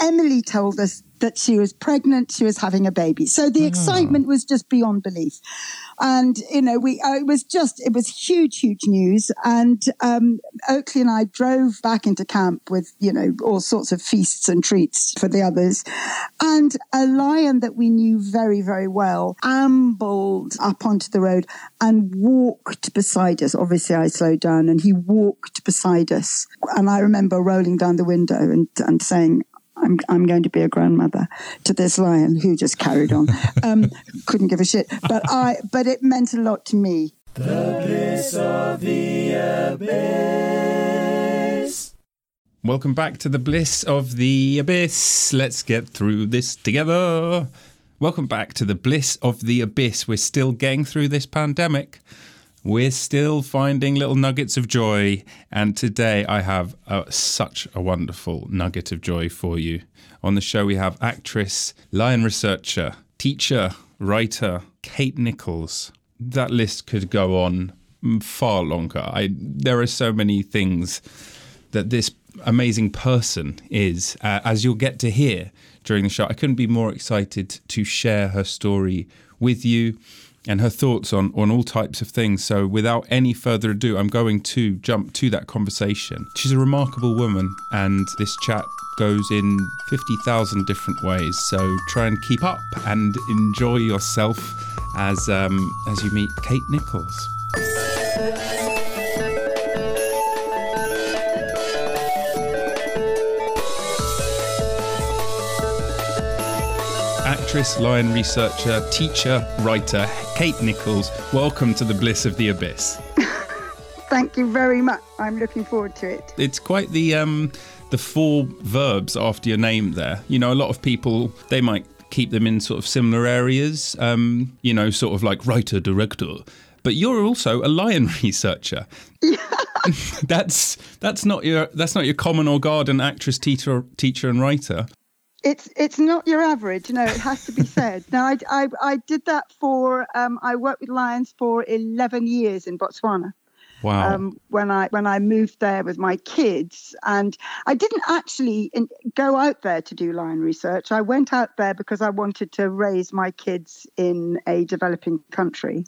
Emily told us that she was pregnant, she was having a baby. So the oh. excitement was just beyond belief. And, you know, we, uh, it was just, it was huge, huge news. And um, Oakley and I drove back into camp with, you know, all sorts of feasts and treats for the others. And a lion that we knew very, very well ambled up onto the road and walked beside us. Obviously, I slowed down and he walked beside us. And I remember rolling down the window and, and saying, I'm, I'm going to be a grandmother to this lion who just carried on. Um, couldn't give a shit, but I, but it meant a lot to me. The bliss of the abyss. Welcome back to the bliss of the abyss. Let's get through this together. Welcome back to the bliss of the abyss. We're still getting through this pandemic. We're still finding little nuggets of joy, and today I have such a wonderful nugget of joy for you. On the show, we have actress, lion researcher, teacher, writer, Kate Nicholls. That list could go on far longer. I, there are so many things that this amazing person is, uh, as you'll get to hear during the show. I couldn't be more excited to share her story with you and her thoughts on, on all types of things. So, without any further ado, I'm going to jump to that conversation. She's a remarkable woman, and this chat goes in 50,000 different ways. So, try and keep up and enjoy yourself as, um, as you meet Kate Nicholls. Actress, lion researcher, teacher, writer, Kate Nicholls. Welcome to the bliss of the abyss. Thank you very much. I'm looking forward to it. It's quite the um, the four verbs after your name there. You know, a lot of people they might keep them in sort of similar areas. Um, you know, sort of like writer, director. But you're also a lion researcher. Yeah. that's that's not your that's not your common or garden actress, teacher, teacher, and writer it's it's not your average. No, it has to be said. now, I, I, I did that for um, I worked with lions for eleven years in Botswana. Wow. Um, when I when I moved there with my kids, and I didn't actually in, go out there to do lion research. I went out there because I wanted to raise my kids in a developing country.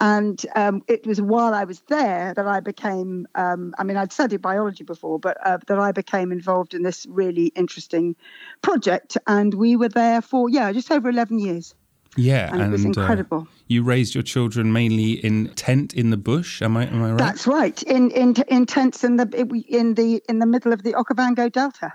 And um, it was while I was there that I became, um, I mean, I'd studied biology before, but uh, that I became involved in this really interesting project. And we were there for, yeah, just over 11 years. Yeah, and, and it was uh, incredible. Uh, you raised your children mainly in tent in the bush. Am I am I right? That's right. In in in tents in the in the in the middle of the Okavango Delta.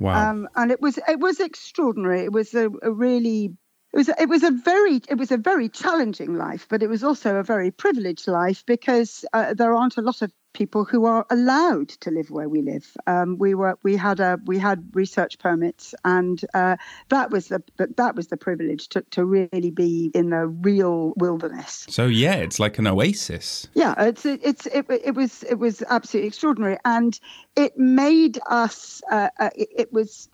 Wow. Um, and it was it was extraordinary. It was a, a really it was it was a very it was a very challenging life, but it was also a very privileged life because uh, there aren't a lot of people who are allowed to live where we live. Um, we were we had a we had research permits, and uh, that was the that was the privilege to, to really be in the real wilderness. So yeah, it's like an oasis. Yeah, it's it's it, it was it was absolutely extraordinary, and it made us. Uh, uh, it, it was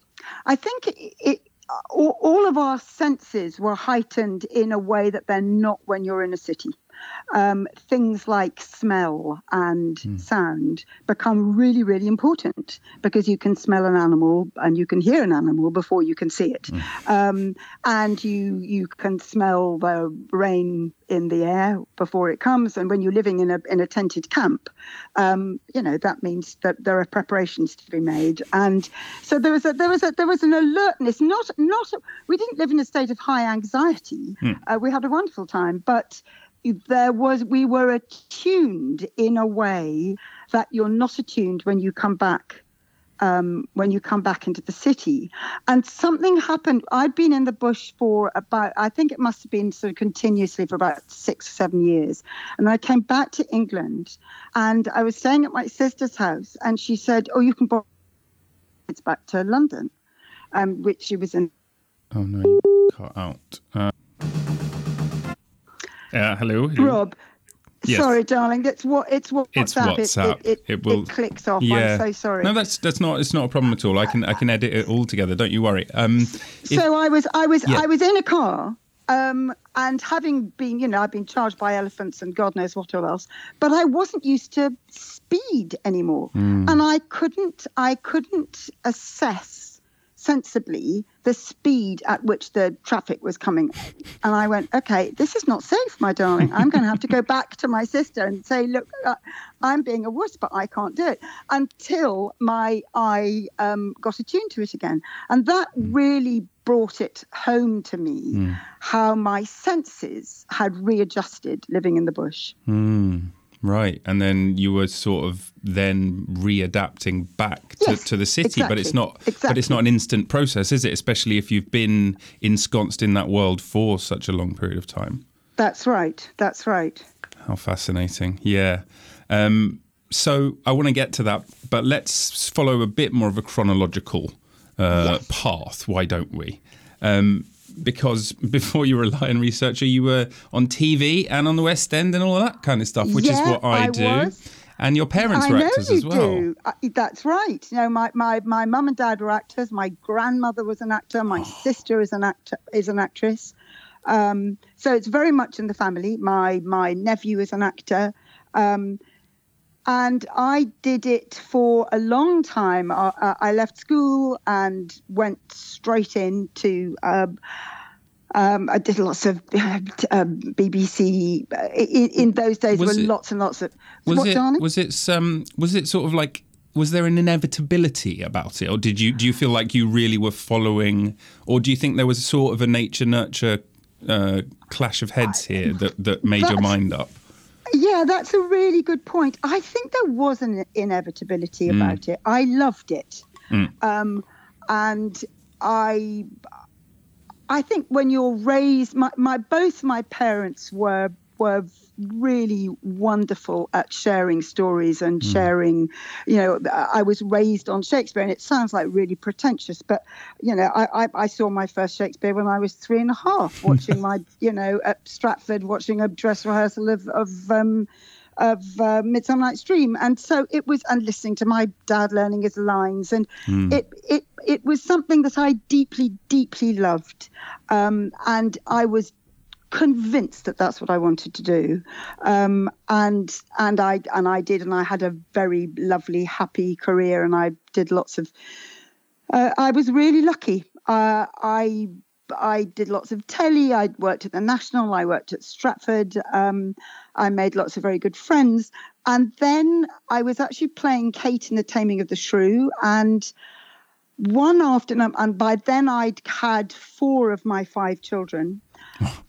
I think it, all, of our senses were heightened in a way that they're not when you're in a city. Um, things like smell and mm. sound become really, really important because you can smell an animal and you can hear an animal before you can see it, mm. um, and you you can smell the rain in the air before it comes. And when you're living in a in a tented camp, um, you know that means that there are preparations to be made. And so there was a there was a there was an alertness. Not not we didn't live in a state of high anxiety. Mm. Uh, we had a wonderful time, but there was we were attuned in a way that you're not attuned when you come back um, when you come back into the city. And something happened. I'd been in the bush for about, I think it must have been sort of continuously for about six or seven years. And I came back to England and I was staying at my sister's house and she said, Oh, you can borrow it's back to London, um, which she was in. Oh, no, you cut out. Uh, uh, hello, hello. Rob, Yes. Sorry, darling. That's what it's WhatsApp. It's WhatsApp. It, it, it, it will, clicks off. Yeah. I'm so sorry. No, that's that's not it's not a problem at all. I can I can edit it all together. Don't you worry. Um, so I was I was yeah. I was in a car. Um, and having been, you know, I've been charged by elephants and God knows what else, but I wasn't used to speed anymore, mm. and I couldn't, I couldn't assess sensibly the speed at which the traffic was coming. And I went, okay, this is not safe, my darling. I'm going to have to go back to my sister and say, look, uh, I'm being a wuss, but I can't do it until my eye um, got attuned to it again. And that really brought it home to me mm. how my senses had readjusted living in the bush. Mm. Right. And then you were sort of then readapting back to, yes, to the city. Exactly, but it's not exactly. but it's not an instant process, is it? Especially if you've been ensconced in that world for such a long period of time. That's right. That's right. How fascinating. Yeah. Um, so I want to get to that, but let's follow a bit more of a chronological uh, yes. path. Why don't we? Um, because before you were a lion researcher, you were on TV and on the West End and all of that kind of stuff, which yeah, is what I, I do. Was. And your parents I were actors as well. Do. Uh, that's right. You know, my my my mum and dad were actors. My grandmother was an actor. My sister is an actor is an actress. Um, so it's very much in the family. My my nephew is an actor. Um, and I did it for a long time. I, I left school and went straight into. Um, um, I did lots of uh, BBC. In, in, those days, was there were it, lots and lots of. Was what, it? Darling? Was it? Um, was it sort of like? Was there an inevitability about it, or did you do you feel like you really were following, or do you think there was sort of a nature nurture uh, clash of heads here that that made your mind up? Yeah, that's a really good point. I think there was an inevitability mm. about it. I loved it, mm. um, and I, I think when you're raised, my, my both my parents were were really wonderful at sharing stories and mm. sharing you know i was raised on shakespeare and it sounds like really pretentious but you know i i, I saw my first shakespeare when i was three and a half watching my you know at stratford watching a dress rehearsal of of um of uh, Midsummer Night's Dream, and so it was, and listening to my dad learning his lines, and mm. it it it was something that I deeply deeply loved, um, and I was convinced that that's what I wanted to do, um, and and I and I did, and I had a very lovely, happy career, and I did lots of. Uh, I was really lucky. Uh, I I did lots of telly. I worked at the National. I worked at Stratford. Um, I made lots of very good friends, and then I was actually playing Kate in the Taming of the Shrew, and one afternoon, and by then I'd had four of my five children.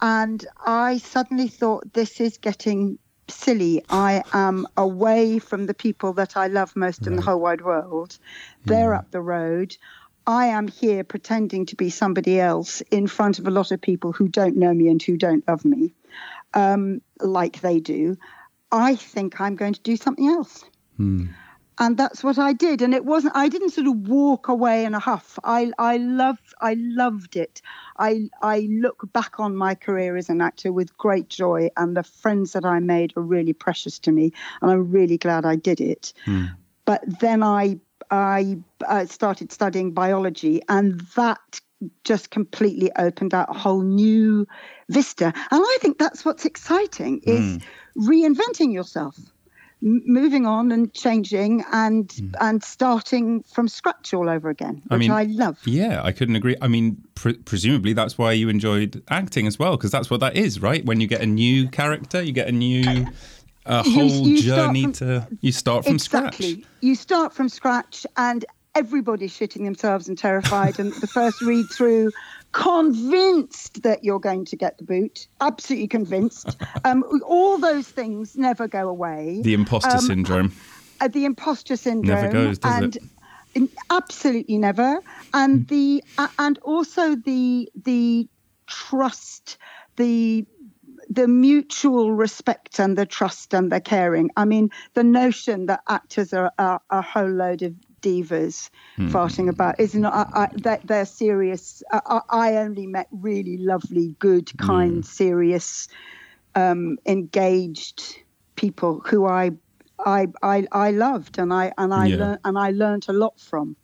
And I suddenly thought, this is getting silly. I am away from the people that I love most right. in the whole wide world. They're yeah. up the road. I am here pretending to be somebody else in front of a lot of people who don't know me and who don't love me um, like they do. I think I'm going to do something else. Hmm and that's what I did. And it wasn't. I didn't sort of walk away in a huff. I I loved I loved it. I I look back on my career as an actor with great joy, and the friends that I made are really precious to me, and I'm really glad I did it. Mm. But then I I uh, started studying biology, and that just completely opened out a whole new vista. And I think that's what's exciting is mm. reinventing yourself moving on and changing and mm. and starting from scratch all over again, which I, mean, I love. Yeah, I couldn't agree. I mean, pre- presumably that's why you enjoyed acting as well, because that's what that is, right? When you get a new character, you get a new. A whole you, you journey from, to you start from exactly. scratch. You start from scratch, and everybody's shitting themselves and terrified. and the first read through, convinced that you're going to get the boot, absolutely convinced. Um, all those things never go away. The imposter um, syndrome. Uh, the imposter syndrome. Never goes, does and, it? Absolutely never. And hmm. the uh, and also the the trust, the the mutual respect and the trust and the caring. I mean, the notion that actors are, are a whole load of divas mm. farting about is not I, I, they're, they're serious I, I, only met really lovely good kind serious um, engaged people who I I, I, I loved and I and I yeah. learned and I learned a lot from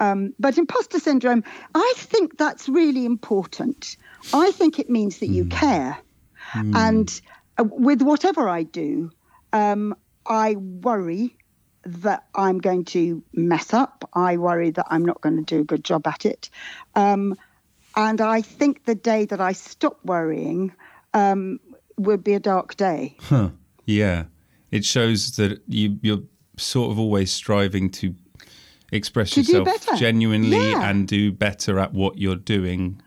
um, but imposter syndrome I think that's really important I think it means that mm. you hmm. care mm. and uh, with whatever I do um, I worry that I'm going to mess up. I worry that I'm not going to do a good job at it. Um, and I think the day that I stop worrying um, would be a dark day. Huh. Yeah. It shows that you, you're sort of always striving to express To yourself genuinely Yeah. and do better at what you're doing.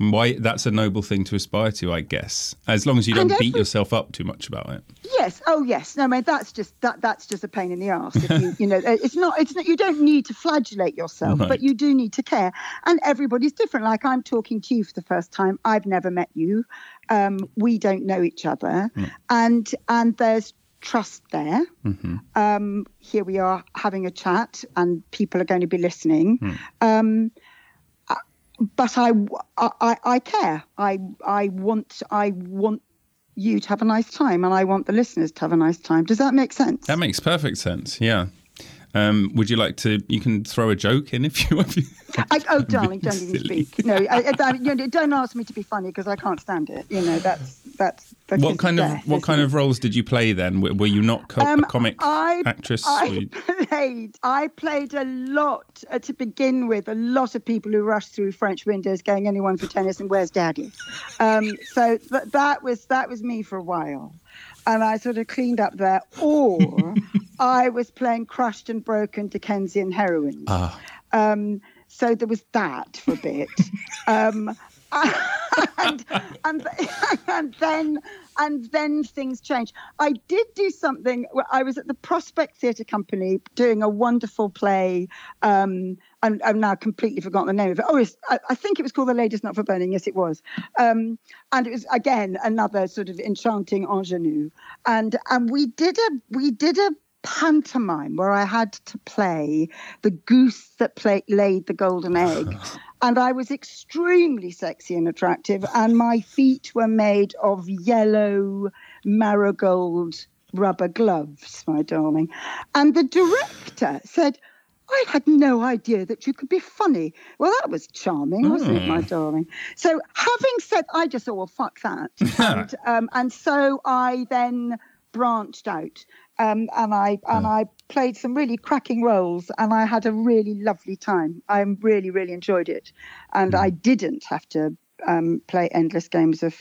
Why that's a noble thing to aspire to, I guess. As long as you don't And beat yourself up too much about it. Yes. Oh, yes. No, I mean that's just that that's just a pain in the ass. If you you know, it's not it's not you don't need to flagellate yourself, Right. but you do need to care. And everybody's different. Like I'm talking to you for the first time. I've never met you. Um, we don't know each other, and and there's trust there. Um, here we are having a chat, and people are going to be listening. Um, uh, but I, I, I care. I, I want, I want you to have a nice time, and I want the listeners to have a nice time. Does that make sense? That makes perfect sense. Yeah. Um, would you like to? You can throw a joke in if you want. I, oh, darling, don't even speak. No, I, I, you know, don't ask me to be funny because I can't stand it. You know, that's that's. What kind of death, what isn't kind it? of roles did you play then? Were, were you not co- Um, a comic I, actress? I played. I played a lot uh, to begin with. A lot of people who rushed through French windows, going, "Anyone for tennis?" and "Where's Daddy?" Um, so th- that was that was me for a while, and I sort of cleaned up there. Or I was playing crushed and broken Dickensian heroines. Ah, Um, so there was that for a bit. um, and, and, and then and then things changed. I did do something. I was at the Prospect Theatre Company doing a wonderful play. Um, and I've now completely forgotten the name of it. Oh, it's, I, I think it was called The Lady's Not for Burning. Yes, it was. Um, and it was again another sort of enchanting ingenue. And and we did a we did a pantomime where I had to play the goose that play, laid the golden egg. And I was extremely sexy and attractive, and my feet were made of yellow marigold rubber gloves, my darling. And the director said, I had no idea that you could be funny. Well, that was charming, wasn't it, my darling? So, having said, I just thought, well, fuck that. and, um, and so I then branched out um, and I and I played some really cracking roles, and I had a really lovely time. I really really enjoyed it, and I didn't have to um, play endless games of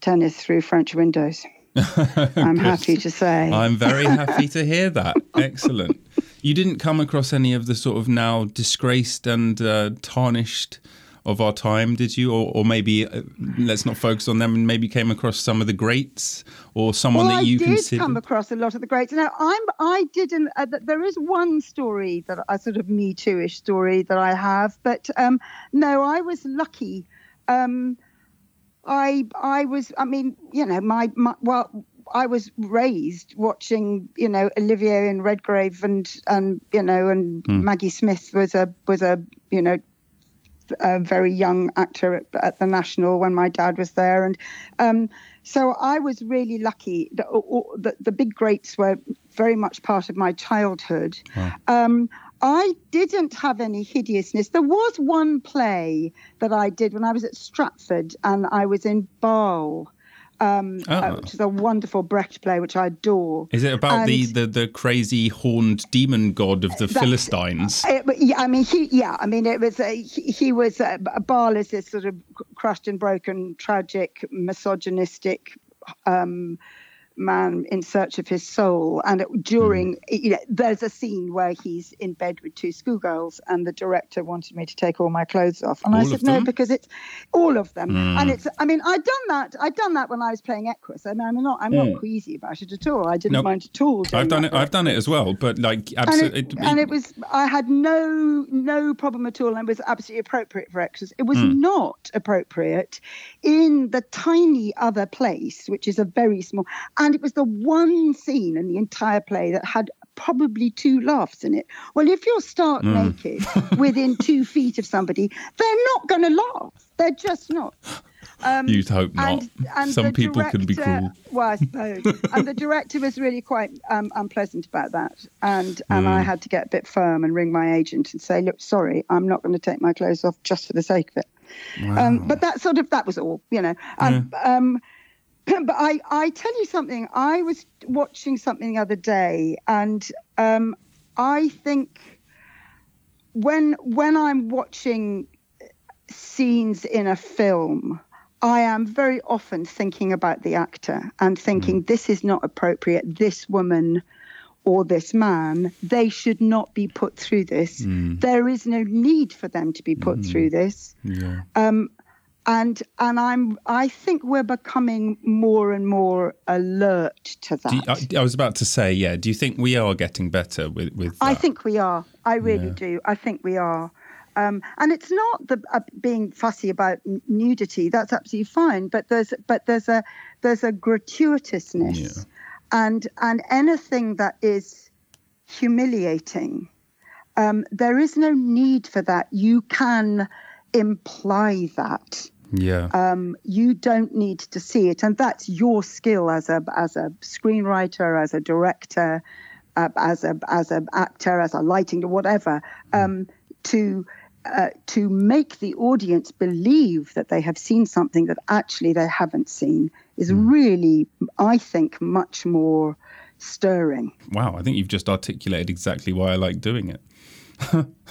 tennis through French windows. I'm happy to say. I'm very happy to hear that. Excellent. You didn't come across any of the sort of now disgraced and uh, tarnished of our time, did you? Or, or maybe uh, let's not focus on them and maybe came across some of the greats or someone well, that you I did consider. come across a lot of the greats. Now, I'm I didn't. Uh, there is one story that a sort of Me Too-ish story that I have, but um, no, I was lucky. Um, I I was. I mean, you know, my, my well. I was raised watching, you know, Olivier and Redgrave and and you know and Maggie Smith was a was a you know a very young actor at, at the National when my dad was there, and um, so I was really lucky. The, the, the big greats were very much part of my childhood. Um, I didn't have any hideousness. There was one play that I did when I was at Stratford, and I was in Baal. Um, Oh. uh, which is a wonderful Brecht play, which I adore. Is it about the, the, the crazy horned demon god of the Philistines? It, yeah, I mean, he, yeah, I mean, it was, uh, he, he was, uh, Baal is this sort of crushed and broken, tragic, misogynistic um, man in search of his soul. And during, hmm. you know, there's a scene where he's in bed with two schoolgirls, and the director wanted me to take all my clothes off. And I All said, of no, because it's all of them. Hmm. And it's, I mean, I'd done that. I'd done that when I was playing Equus. I mean, I'm not, I'm not hmm. queasy about it at all. I didn't Nope. mind at all. I've done it. I've done it as well, but like absolutely. it, and it was I had no no problem at all and it was absolutely appropriate for Equus. It was Hmm. not appropriate in the tiny other place, which is a very small and it was the one scene in the entire play that had probably two laughs in it. Well, if you're stark Hmm. naked within two feet of somebody, they're not going to laugh. They're just not. Um, You'd hope not. and, and Some people can be director- cruel. Well, I suppose. and the director was really quite um, unpleasant about that. And and I had to get a bit firm and ring my agent and say, look, sorry, I'm not going to take my clothes off just for the sake of it. Um, but that sort of that was all, you know. Um, um, but I, I tell you something. I was watching something the other day, and um, I think when when I'm watching scenes in a film, I am very often thinking about the actor and thinking mm. this is not appropriate. This woman or this man, they should not be put through this. Mm. There is no need for them to be put mm. through this. Yeah. Um, and and I'm I think we're becoming more and more alert to that. You, I, I, was about to say, yeah. Do you think we are getting better with with? That? I think we are. I really yeah. do. I think we are. Um, and it's not the uh, being fussy about nudity. That's absolutely fine. But there's but there's a there's a gratuitousness, yeah. and and anything that is humiliating, um, there is no need for that. You can imply that. Yeah. Um, you don't need to see it, and that's your skill as a as a screenwriter, as a director, uh, as a as an actor, as a lighting, or whatever, um, to uh, to make the audience believe that they have seen something that actually they haven't seen is mm. really, I think, much more stirring. Wow, I think you've just articulated exactly why I like doing it.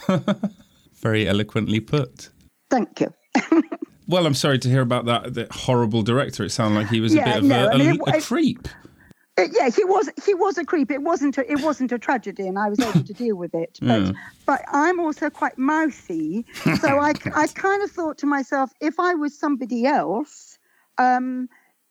Very eloquently put. Thank you. well, I'm sorry to hear about that, that horrible director. It sounded like he was yeah, a bit no, of a, I mean, a, a creep. It, yeah, he was he was a creep. It wasn't a, it wasn't a tragedy, and I was able to deal with it. But yeah. but I'm also quite mouthy, so I I kind of thought to myself, if I was somebody else, um,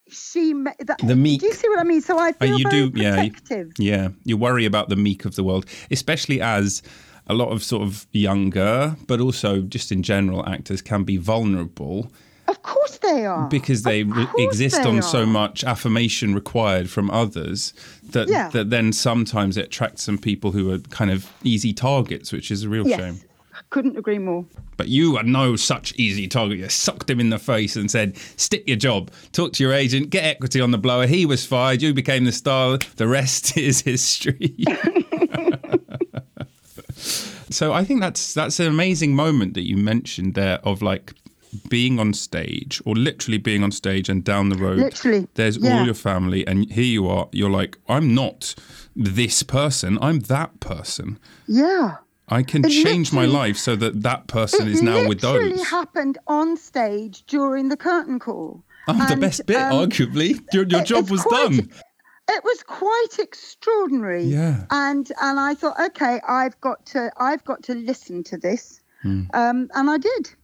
she that, the meek. Do you see what I mean? So I feel you very do, protective. Yeah, yeah, you worry about the meek of the world, especially as a lot of sort of younger, but also just in general, actors can be vulnerable of course they are. Because they re- exist they on are. so much affirmation required from others that yeah. that then sometimes it attracts some people who are kind of easy targets, which is a real yes. shame. Couldn't agree more. But you are no such easy target. You sucked him in the face and said, stick your job, talk to your agent, get equity on the blower. He was fired, you became the star. The rest is history. so I think that's that's an amazing moment that you mentioned there of like being on stage or literally being on stage and down the road literally there's yeah. all your family and here you are you're like i'm not this person i'm that person yeah I can it change my life so that that person is now with those. It literally happened on stage during the curtain call. Oh, and, the best bit, um, arguably. Your, your job was quite, done. It was quite extraordinary. Yeah. And and I thought, okay, I've got to I've got to listen to this. Mm. Um, and I did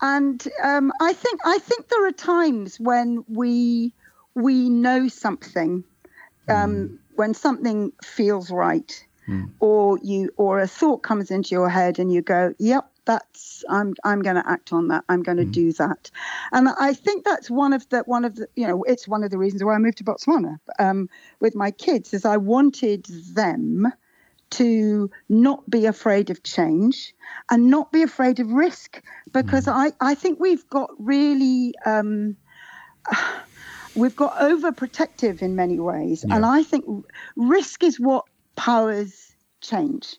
and um, I think I think there are times when we we know something, um, mm. when something feels right, mm. or you or a thought comes into your head and you go, "Yep, that's I'm I'm going to act on that. I'm going to mm. do that," and I think that's one of the one of the you know it's one of the reasons why I moved to Botswana um, with my kids is I wanted them to not be afraid of change and not be afraid of risk because mm. I, I think we've got really um, we've got overprotective in many ways yeah. and I think risk is what powers change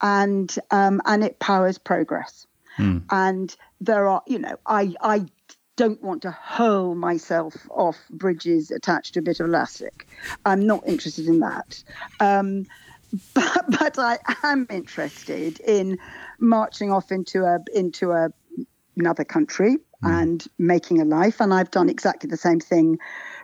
and um, and it powers progress mm. and there are you know I I don't want to hurl myself off bridges attached to a bit of elastic. I'm not interested in that. Um, but, but I am interested in marching off into a into a another country mm. and making a life. And I've done exactly the same thing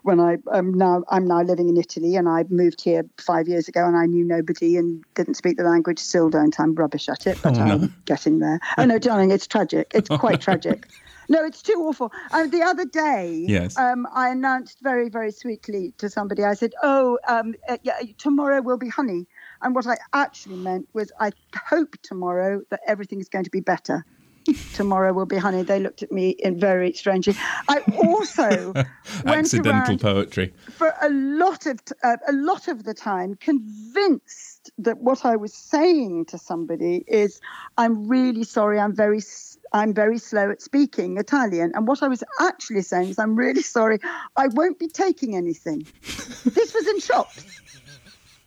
when I am now I'm now living in Italy and I moved here five years ago and I knew nobody and didn't speak the language. Still don't. I'm rubbish at it, but oh, I'm no. getting there. Oh no, darling, it's tragic. It's quite tragic. No, it's too awful. Um, the other day, yes. um, I announced very, very sweetly to somebody. I said, "Oh, um, uh, yeah, tomorrow will be honey." And what I actually meant was, I hope tomorrow that everything is going to be better. Tomorrow will be honey. They looked at me in very strangely. I also accidental poetry for a lot of uh, a lot of the time, convinced that what I was saying to somebody is, "I'm really sorry. I'm very." I'm very slow at speaking Italian. And what I was actually saying is, I'm really sorry, I won't be taking anything. this was in shops.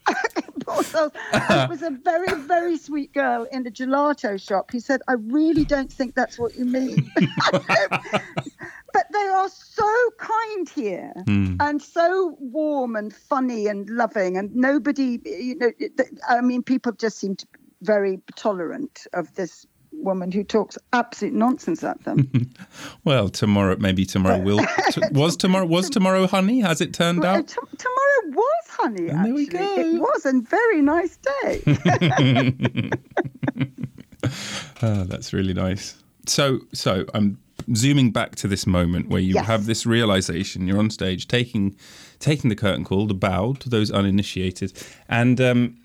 also, it was a very, very sweet girl in the gelato shop who said, I really don't think that's what you mean. but they are so kind here Mm. and so warm and funny and loving, and nobody, you know, I mean, people just seem to be very tolerant of this woman who talks absolute nonsense at them. Well, tomorrow, maybe tomorrow will. T- was tomorrow? Was tomorrow honey? Has it turned Well, out? t- honey. And there we actually. go. It was a very nice day. Oh, that's really nice. So, so I'm zooming back to this moment where you Yes. have this realization. You're on stage, taking taking the curtain call, the bow to those uninitiated, and um,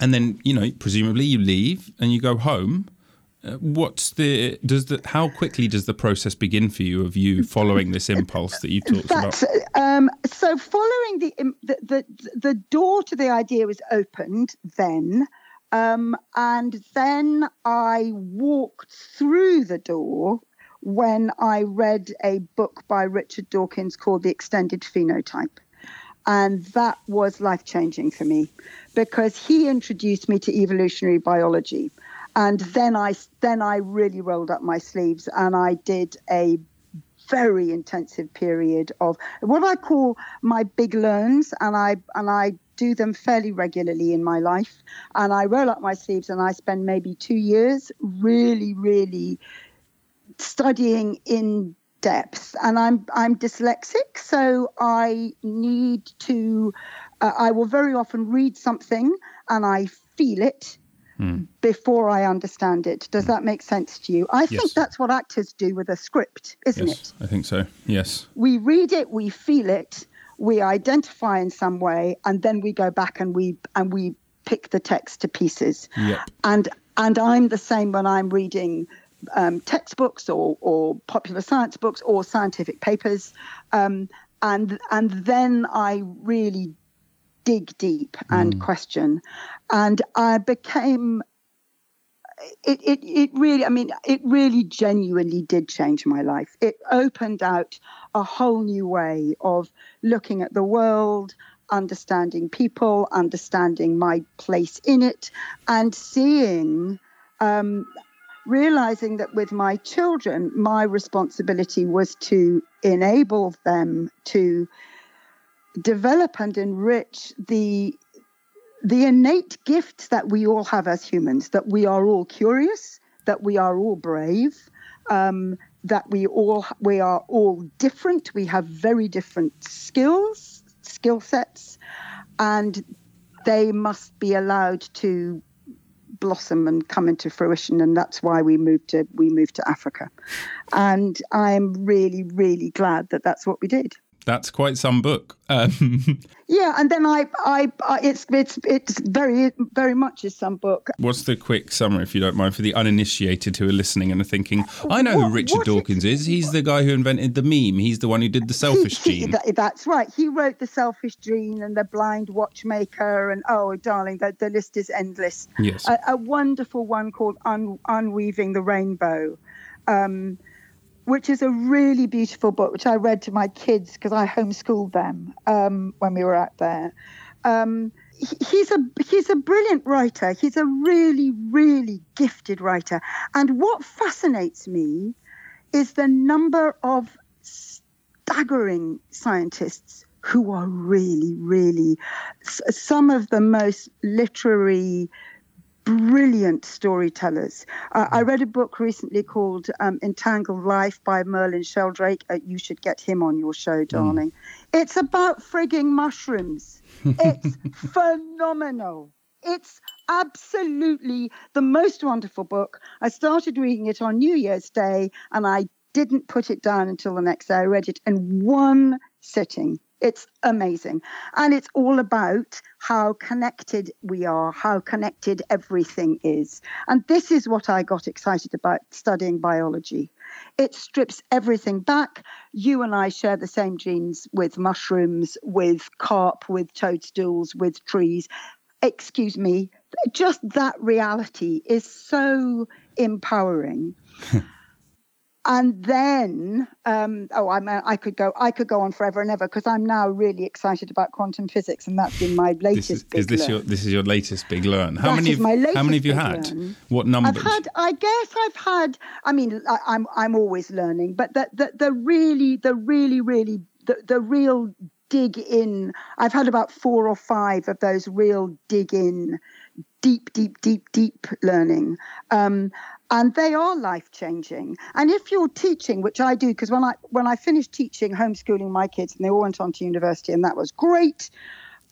and then you know, presumably you leave and you go home. Uh, what's the does the how quickly does the process begin for you of you following this impulse that you talked about? Um, so following the, the the the door to the idea was opened then, um, and then I walked through the door when I read a book by Richard Dawkins called The Extended Phenotype. And that was life changing for me because he introduced me to evolutionary biology. And then I then I really rolled up my sleeves and I did a very intensive period of what I call my big learns, and I and I do them fairly regularly in my life. And I roll up my sleeves, and I spend maybe two years really, really studying in depth. And I'm I'm dyslexic, so I need to. Uh, I will very often read something and I feel it before I understand it. Does that make sense to you? I Yes. think that's what actors do with a script, isn't Yes, it? I think so. Yes. We read it, we feel it, we identify in some way, and then we go back and we and we pick the text to pieces. Yep. And and I'm the same when I'm reading um, textbooks or or popular science books or scientific papers, um, and and then I really dig deep and question, and I became. It, it it really I mean it really genuinely did change my life. It opened out a whole new way of looking at the world, understanding people, understanding my place in it, and seeing, um, realizing that with my children, my responsibility was to enable them to develop and enrich the the innate gifts that we all have as humans that we are all curious that we are all brave um, that we all we are all different. We have very different skills skill sets and they must be allowed to blossom and come into fruition and that's why we moved to we moved to Africa. And I'm really really glad that that's what we did That's quite some book. Um, yeah and then I I, I it's it's it's very very much is some book what's the quick summary, if you don't mind, for the uninitiated who are listening and are thinking, I know who Richard Dawkins is. He's the guy who invented the meme. He's the one who did the selfish He- he- gene. that- that's right. He wrote The Selfish Gene and The Blind Watchmaker, and oh, darling, the, the list is endless. Yes. A, a wonderful one called Un, Unweaving the Rainbow, um, which is a really beautiful book, which I read to my kids because I homeschooled them um, when we were out there. Um, he's a he's a brilliant writer. He's a really really gifted writer, and what fascinates me is the number of staggering scientists who are really, really some of the most literary, brilliant storytellers. Uh, I read a book recently called um, Entangled Life by Merlin Sheldrake. Uh, you should get him on your show, darling. It's about frigging mushrooms. It's phenomenal. It's absolutely the most wonderful book. I started reading it on New Year's Day and I didn't put it down until the next day. I read it in one sitting. It's amazing. And it's all about how connected we are, how connected everything is. And this is what I got excited about studying biology. It strips everything back. You and I share the same genes with mushrooms, with carp, with toadstools, with trees. Excuse me, just that reality is so empowering. and then um, oh I, I could go I could go on forever and ever because I'm now really excited about quantum physics and that's been my latest this is, big is this learn. your this is your latest big learn how That many is my how many have you had learn. what numbers I've had I guess I've had I mean I, I'm I'm always learning but the the, the really the really really the, the real dig in I've had about four or five of those real dig in deep deep deep deep learning. Um, and they are life changing and if you're teaching which i do because when i when i finished teaching homeschooling my kids and they all went on to university and that was great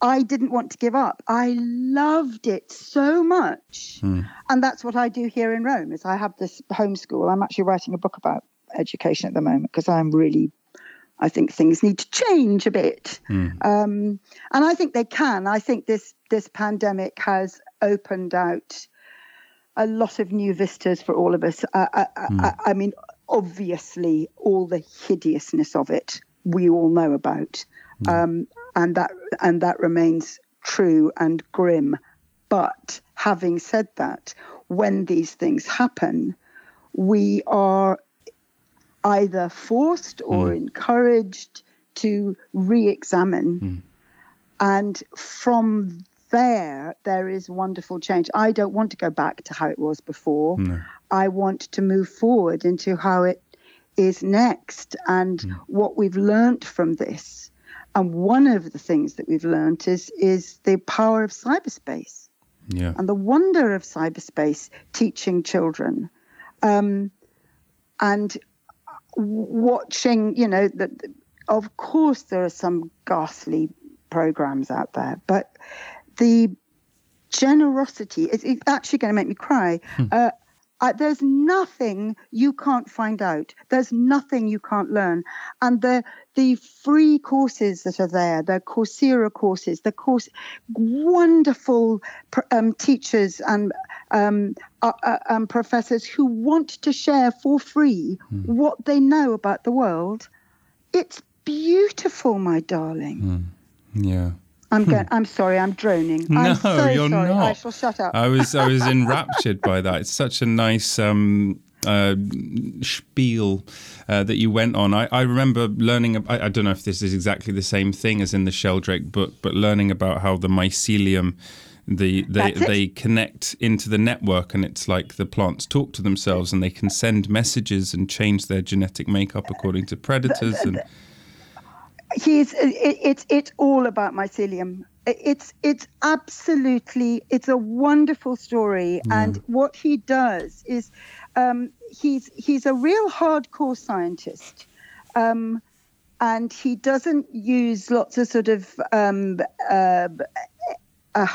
i didn't want to give up. I loved it so much. And that's what i do here in rome is i have this homeschool. I'm actually writing a book about education at the moment because i'm really I think things need to change a bit, um, and I think they can. I think this this pandemic has opened out a lot of new vistas for all of us. Uh, I, I, I mean, obviously, all the hideousness of it we all know about, um, and that and that remains true and grim. But having said that, when these things happen, we are either forced or encouraged to re-examine. And from there there is wonderful change. I don't want to go back to how it was before. I want to move forward into how it is next. And what we've learned from this and one of the things that we've learned is is the power of cyberspace. Yeah. And the wonder of cyberspace teaching children. Um, and watching you know that of course there are some ghastly programs out there but the generosity is it's actually going to make me cry uh, uh, there's nothing you can't find out. There's nothing you can't learn. And the the free courses that are there, the Coursera courses, the course, wonderful pr- um, teachers and um, uh, uh, um, professors who want to share for free what they know about the world. It's beautiful, my darling. yeah I'm going. I'm sorry. I'm droning. No, I'm so you're sorry. I shall shut up. I was I was enraptured by that. It's such a nice um, uh, spiel uh, that you went on. I, I remember learning. I, I don't know if this is exactly the same thing as in the Sheldrake book, but learning about how the mycelium. The, they they connect into the network and it's like the plants talk to themselves and they can send messages and change their genetic makeup according to predators and he's it, it's it's all about mycelium. It's it's absolutely it's a wonderful story. And what he does is um, he's he's a real hardcore scientist. Um, and he doesn't use lots of sort of um, uh, uh,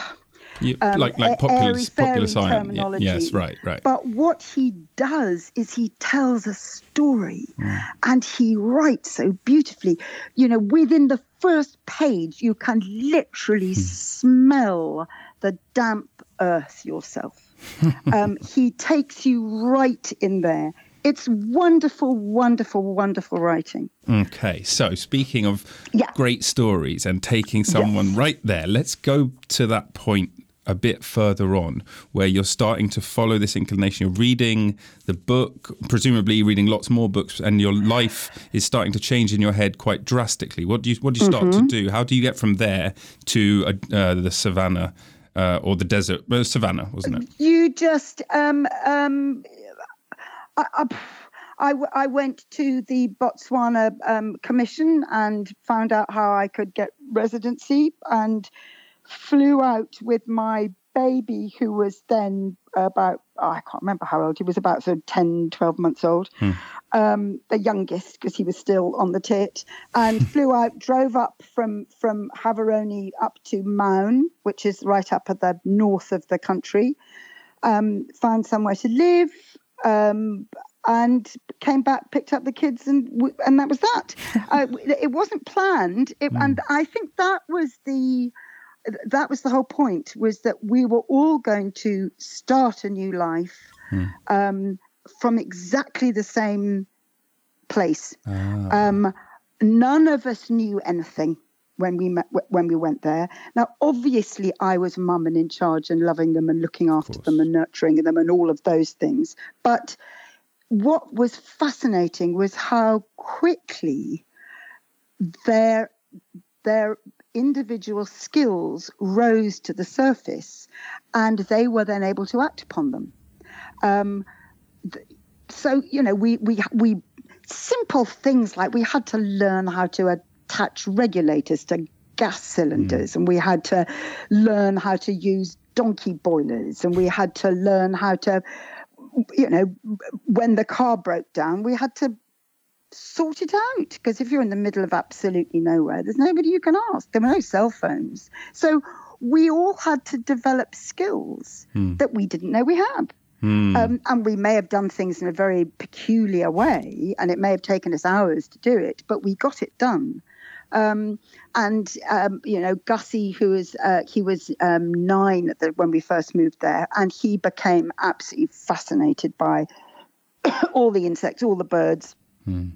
Yeah, um, like like popular popular science. Yeah, yes, right, right. But what he does is he tells a story Mm. and he writes so beautifully. You know, within the first page, you can literally Hmm. smell the damp earth yourself. um, he takes you right in there. It's wonderful, wonderful, wonderful writing. Okay, so speaking of Yeah. great stories and taking someone right there, let's go to that point a bit further on where you're starting to follow this inclination. You're reading the book, presumably reading lots more books, and your life is starting to change in your head quite drastically. What do you what do you start to do? How do you get from there to uh, uh, the savannah uh, or the desert? Well, savannah, wasn't it? You just um um I, I, I w- I went to the Botswana um, Commission and found out how I could get residency and flew out with my baby who was then about oh, I can't remember how old he was about sort of 10 12 months old. Um, the youngest because he was still on the tit and flew out drove up from from Gaborone up to Maun which is right up at the north of the country um, found somewhere to live, um, and came back, picked up the kids, and and that was that. uh, it wasn't planned, it, and I think that was the that was the whole point was that we were all going to start a new life um, from exactly the same place. Um, none of us knew anything when we met, when we went there. Now, obviously, I was mum and in charge and loving them and looking after them and nurturing them and all of those things. But what was fascinating was how quickly their their individual skills rose to the surface, and they were then able to act upon them. Um, th- so you know, we we we simple things like we had to learn how to attach regulators to gas cylinders, mm. and we had to learn how to use donkey boilers, and we had to learn how to, you know, when the car broke down, we had to sort it out because if you're in the middle of absolutely nowhere, there's nobody you can ask. There were no cell phones, so we all had to develop skills mm. that we didn't know we had. Mm. Um, and we may have done things in a very peculiar way, and it may have taken us hours to do it, but we got it done. Um, and um, you know, Gussie, who was uh, he was um, nine the, when we first moved there, and he became absolutely fascinated by all the insects, all the birds. Mm.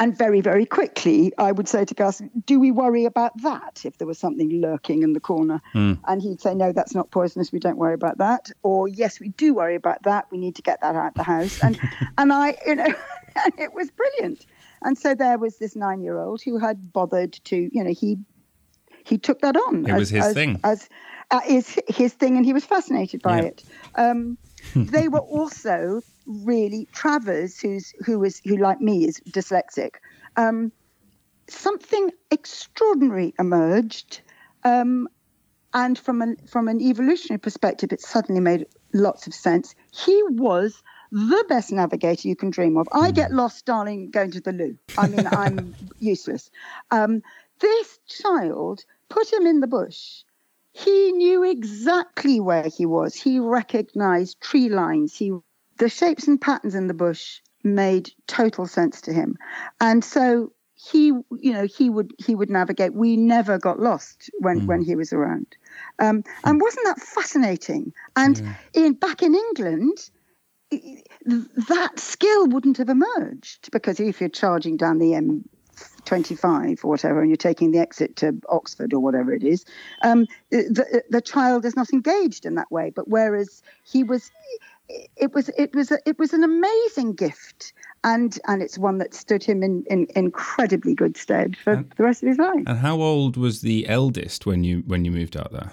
And very, very quickly, I would say to Gus, Do we worry about that if there was something lurking in the corner? Mm. And he'd say, No, that's not poisonous. We don't worry about that. Or, Yes, we do worry about that. We need to get that out of the house. And, and I, you know, it was brilliant. And so there was this nine year old who had bothered to, you know, he he took that on. It as, was his as, thing. As, uh, is his thing, and he was fascinated by yeah. it. Um, they were also really Travers, who's who is who like me is dyslexic. Um, something extraordinary emerged, um, and from an from an evolutionary perspective, it suddenly made lots of sense. He was the best navigator you can dream of. I get lost, darling, going to the loo. I mean, I'm useless. Um, this child put him in the bush. He knew exactly where he was. He recognized tree lines. He the shapes and patterns in the bush made total sense to him. And so he you know he would he would navigate we never got lost when mm. when he was around um, and wasn't that fascinating and yeah. in back in england that skill wouldn't have emerged because if you're charging down the M25 or whatever, and you're taking the exit to Oxford or whatever it is, um, the, the child is not engaged in that way. But whereas he was, it was it was a, it was an amazing gift and and it's one that stood him in, in incredibly good stead for and, the rest of his life. And how old was the eldest when you when you moved out there?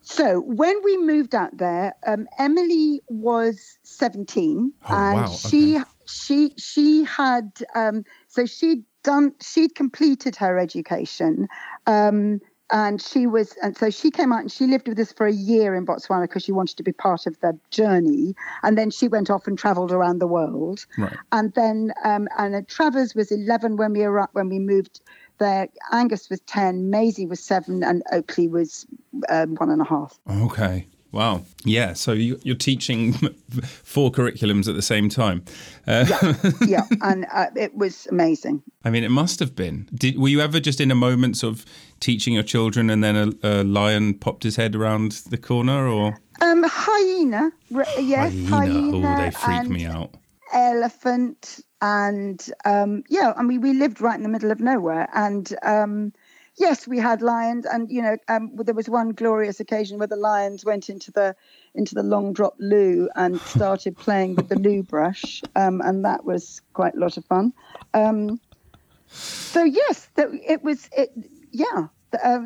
So when we moved out there, um, Emily was seventeen, oh, and wow. she okay. she she had um, so she'd done she'd completed her education. Um, and she was and so she came out and she lived with us for a year in botswana because she wanted to be part of the journey. And then she went off and traveled around the world. Right. and then um, and travers was 11 when we arrived when we moved there. Angus was 10 maisie was 7 and oakley was um, one and a half. Okay Wow. Yeah. So you, are teaching four curriculums at the same time. Uh, yeah. Yeah. And uh, it was amazing. I mean, it must have been. Did, were you ever just in a moment of teaching your children and then a, a lion popped his head around the corner or? Um, hyena. Yes. Hyena. hyena oh, they freak me out. Elephant. And um, yeah, I mean, we lived right in the middle of nowhere. And, um, yes, we had lions, and you know, um, there was one glorious occasion where the lions went into the into the long drop loo and started playing with the loo brush, um, and that was quite a lot of fun. Um, so yes, it was it. Yeah. Uh,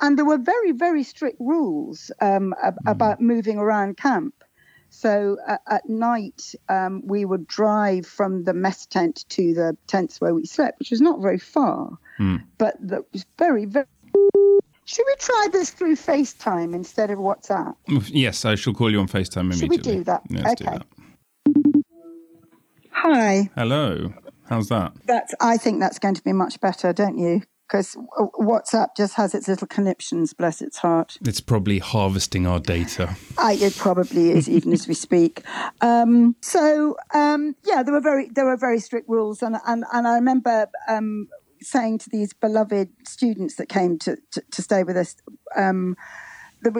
and there were very, very strict rules um, ab- mm. about moving around camp. So uh, at night, um, we would drive from the mess tent to the tents where we slept, which was not very far, mm. but that was very, very. Should we try this through FaceTime instead of WhatsApp? Yes, I shall call you on FaceTime immediately. Should we do that? Okay. Do that. Hi. Hello. How's that? That's. I think that's going to be much better, don't you? Because WhatsApp just has its little conniptions, bless its heart. It's probably harvesting our data. I, it probably is, even as we speak. Um, so um, yeah, there were very there were very strict rules, and and, and I remember um, saying to these beloved students that came to to, to stay with us. Um,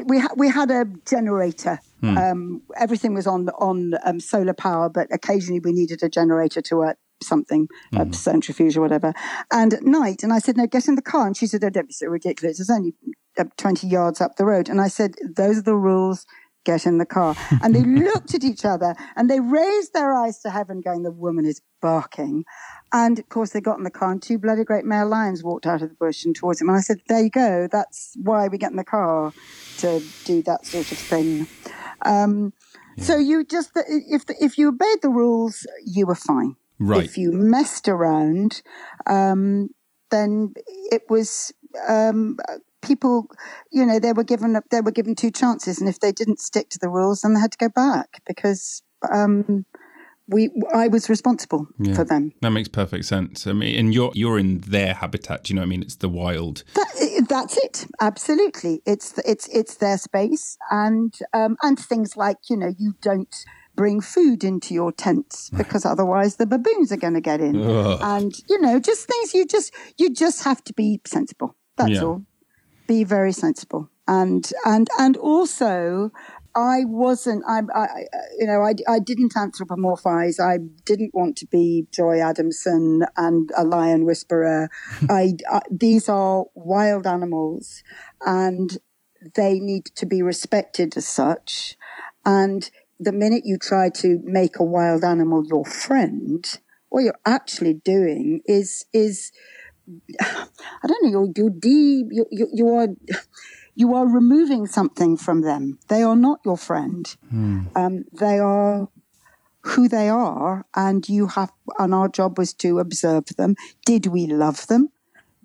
we ha- we had a generator. Hmm. Um, everything was on on um, solar power, but occasionally we needed a generator to work something, mm. a centrifuge or whatever. And at night, and I said, no, get in the car. And she said, oh, don't be so ridiculous. It's only uh, 20 yards up the road. And I said, those are the rules. get in the car. And they looked at each other and they raised their eyes to heaven, going, The woman is barking. And of course, they got in the car, and two bloody great male lions walked out of the bush and towards him. And I said, There you go. That's why we get in the car to do that sort of thing. Um, yeah. So you just, if, if you obeyed the rules, you were fine. Right. If you messed around, um, then it was um, people, you know, they were given they were given two chances, and if they didn't stick to the rules, then they had to go back because um, we I was responsible yeah, for them. That makes perfect sense. I mean, and you're you're in their habitat. You know, what I mean, it's the wild. That, that's it. Absolutely, it's it's it's their space, and um, and things like you know you don't bring food into your tents because otherwise the baboons are going to get in, Ugh. and you know just things you just you just have to be sensible. That's yeah. all. Be very sensible, and and and also I wasn't. I, I, you know, I, I didn't anthropomorphize. I didn't want to be Joy Adamson and a lion whisperer. I, I, these are wild animals, and they need to be respected as such. And the minute you try to make a wild animal your friend, what you're actually doing is is I don't know. You're you're de, you, you, you are you are removing something from them. They are not your friend. Mm. Um, they are who they are, and you have. And our job was to observe them. Did we love them?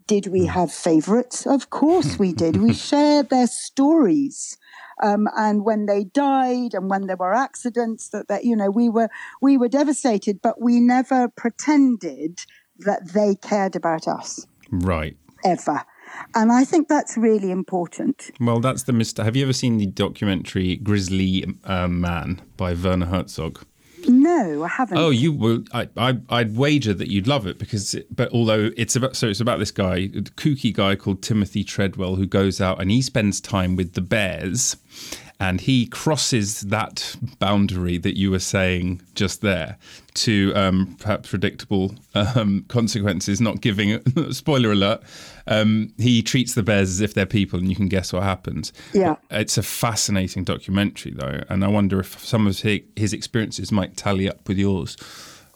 Did we hmm. have favorites? Of course we did. we shared their stories. Um, and when they died and when there were accidents that, that you know we were we were devastated but we never pretended that they cared about us right ever and I think that's really important. Well, that's the mistake. Have you ever seen the documentary Grizzly uh, Man by Werner Herzog? No, I haven't. Oh, you will. I, I, I'd wager that you'd love it because, it, but although it's about, so it's about this guy, a kooky guy called Timothy Treadwell, who goes out and he spends time with the bears, and he crosses that boundary that you were saying just there to um, perhaps predictable um, consequences. Not giving spoiler alert. Um, he treats the bears as if they're people, and you can guess what happens. Yeah, it's a fascinating documentary though, and I wonder if some of his experiences might tally up with yours.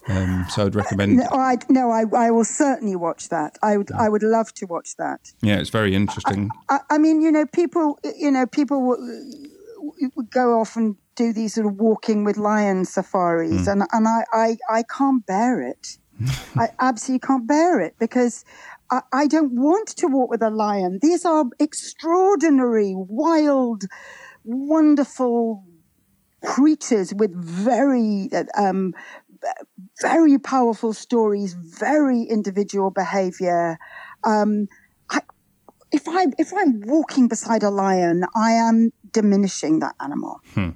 Um, so I'd recommend. No, I, no, I, I will certainly watch that. I would, I would love to watch that. Yeah, it's very interesting. I, I, I mean, you know, people, you know, people would go off and do these sort of walking with lion safaris, mm. and and I, I I can't bear it. I absolutely can't bear it because I, I don't want to walk with a lion. These are extraordinary, wild, wonderful creatures with very um, very powerful stories, very individual behavior. Um, I, if I if I'm walking beside a lion, I am diminishing that animal. Hmm.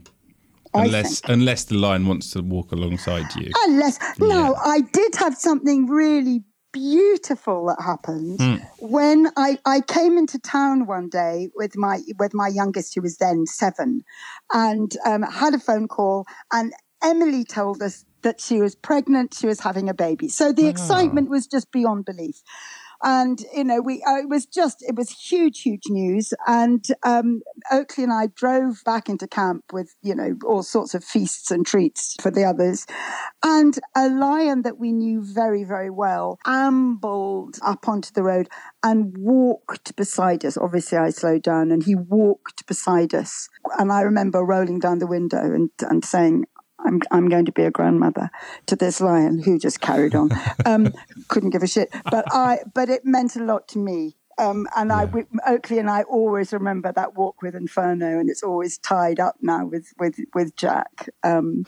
Unless, unless the lion wants to walk alongside you. Unless, yeah. no, I did have something really beautiful that happened mm. when I, I came into town one day with my with my youngest who was then seven and um, had a phone call and Emily told us that she was pregnant she was having a baby so the oh. excitement was just beyond belief and you know we uh, it was just it was huge huge news. And um, oakley and i drove back into camp with you know all sorts of feasts and treats for the others. And a lion that we knew very very well ambled up onto the road and walked beside us. Obviously i slowed down and he walked beside us. And i remember rolling down the window and, and saying I'm, I'm going to be a grandmother to this lion who just carried on. Um, couldn't give a shit. But I, but it meant a lot to me. Um, and yeah. I, Oakley and I always remember that walk with Inferno, and it's always tied up now with with with Jack. Um,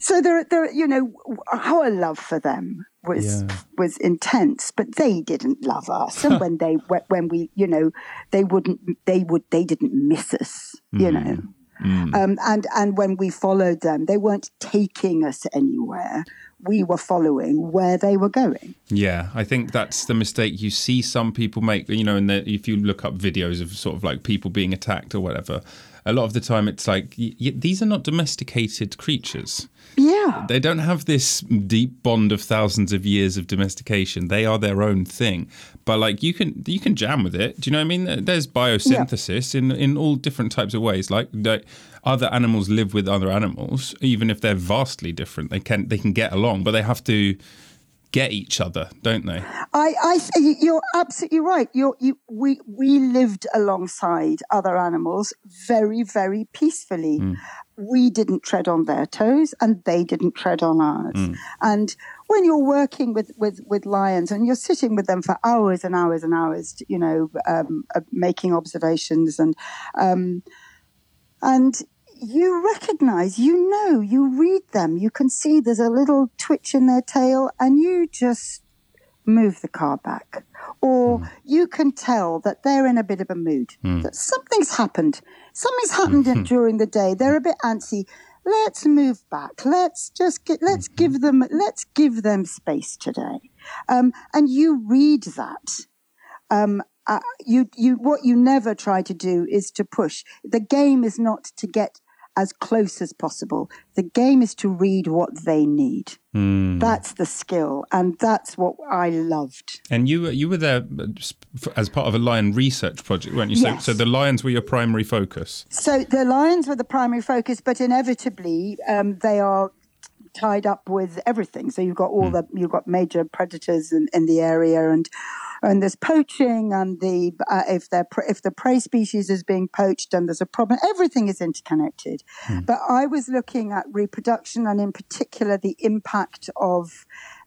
so there, there, you know, our love for them was yeah. was intense, but they didn't love us. And when they when we, you know, they wouldn't, they would, they didn't miss us. You mm. know. Mm. Um, and and when we followed them, they weren't taking us anywhere. We were following where they were going. Yeah, I think that's the mistake you see some people make. You know, and if you look up videos of sort of like people being attacked or whatever, a lot of the time it's like y- y- these are not domesticated creatures. Yeah. They don't have this deep bond of thousands of years of domestication. They are their own thing. But like you can you can jam with it. Do you know what I mean? There's biosynthesis yeah. in in all different types of ways. Like other animals live with other animals, even if they're vastly different. They can they can get along, but they have to get each other, don't they? I, I you're absolutely right. You're, you, we, we lived alongside other animals very, very peacefully. Mm. We didn't tread on their toes, and they didn't tread on ours. Mm. And when you're working with, with, with lions and you're sitting with them for hours and hours and hours, you know, um, uh, making observations and um, and you recognize, you know, you read them, you can see there's a little twitch in their tail, and you just move the car back. Or mm. you can tell that they're in a bit of a mood, mm. that something's happened. Something's happened mm-hmm. during the day. They're a bit antsy. Let's move back. Let's just get, let's mm-hmm. give them, let's give them space today. Um, and you read that. Um, uh, you, you, what you never try to do is to push. The game is not to get as close as possible. The game is to read what they need. Mm. That's the skill, and that's what I loved. And you you were there as part of a lion research project, weren't you? Yes. So, so the lions were your primary focus. So the lions were the primary focus, but inevitably um, they are tied up with everything. So you've got all mm. the you've got major predators in, in the area, and and there's poaching, and the uh, if they if the prey species is being poached, and there's a problem. Everything is interconnected. Mm. But I was looking at reproduction, and in particular the impact of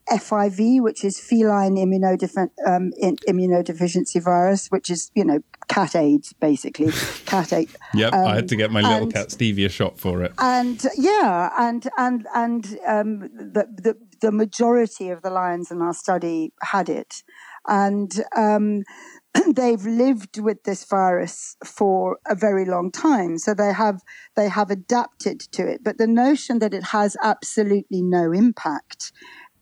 FIV, which is feline um, immunodeficiency virus, which is you know cat AIDS basically. cat AIDS. yep, um, I had to get my little and, cat Stevie a shot for it. And yeah, and and and um, the, the the majority of the lions in our study had it, and um, they've lived with this virus for a very long time so they have they have adapted to it but the notion that it has absolutely no impact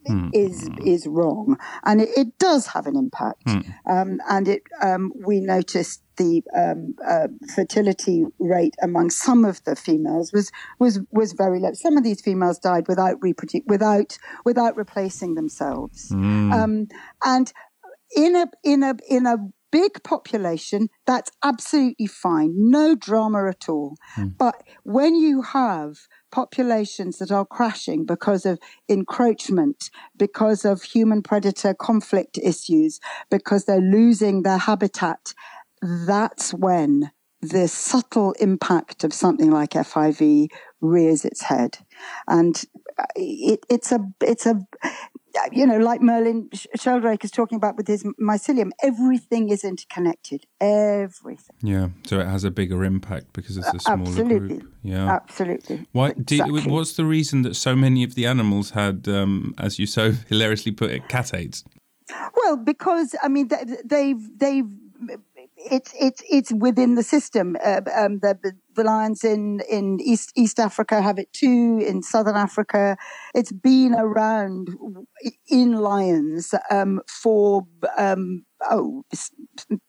mm. is is wrong and it, it does have an impact mm. um, and it um, we noticed the um, uh, fertility rate among some of the females was was was very low. Some of these females died without without without replacing themselves, mm. and in a in a in a big population, that's absolutely fine. No drama at all. Mm. But when you have populations that are crashing because of encroachment, because of human predator conflict issues, because they're losing their habitat, that's when the subtle impact of something like FIV rears its head. And uh, it, it's a, it's a, you know, like Merlin Sheldrake is talking about with his mycelium, everything is interconnected. Everything. Yeah, so it has a bigger impact because it's a smaller Absolutely. group. Yeah, absolutely. Why? Exactly. You, what's the reason that so many of the animals had, um, as you so hilariously put it, cat AIDS? Well, because I mean, they've they've it's it's it's within the system. Uh, um, the, the lions in in East East Africa have it too. In Southern Africa, it's been around in lions um, for um, oh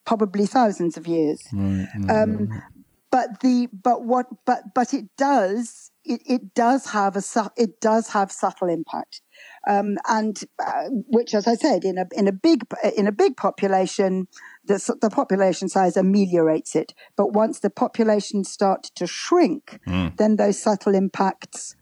probably thousands of years. Right. Um, right. But the but what but but it does it, it does have a it does have subtle impact. Um, and uh, which, as I said, in a in a big in a big population, the, the population size ameliorates it. But once the population start to shrink, mm. then those subtle impacts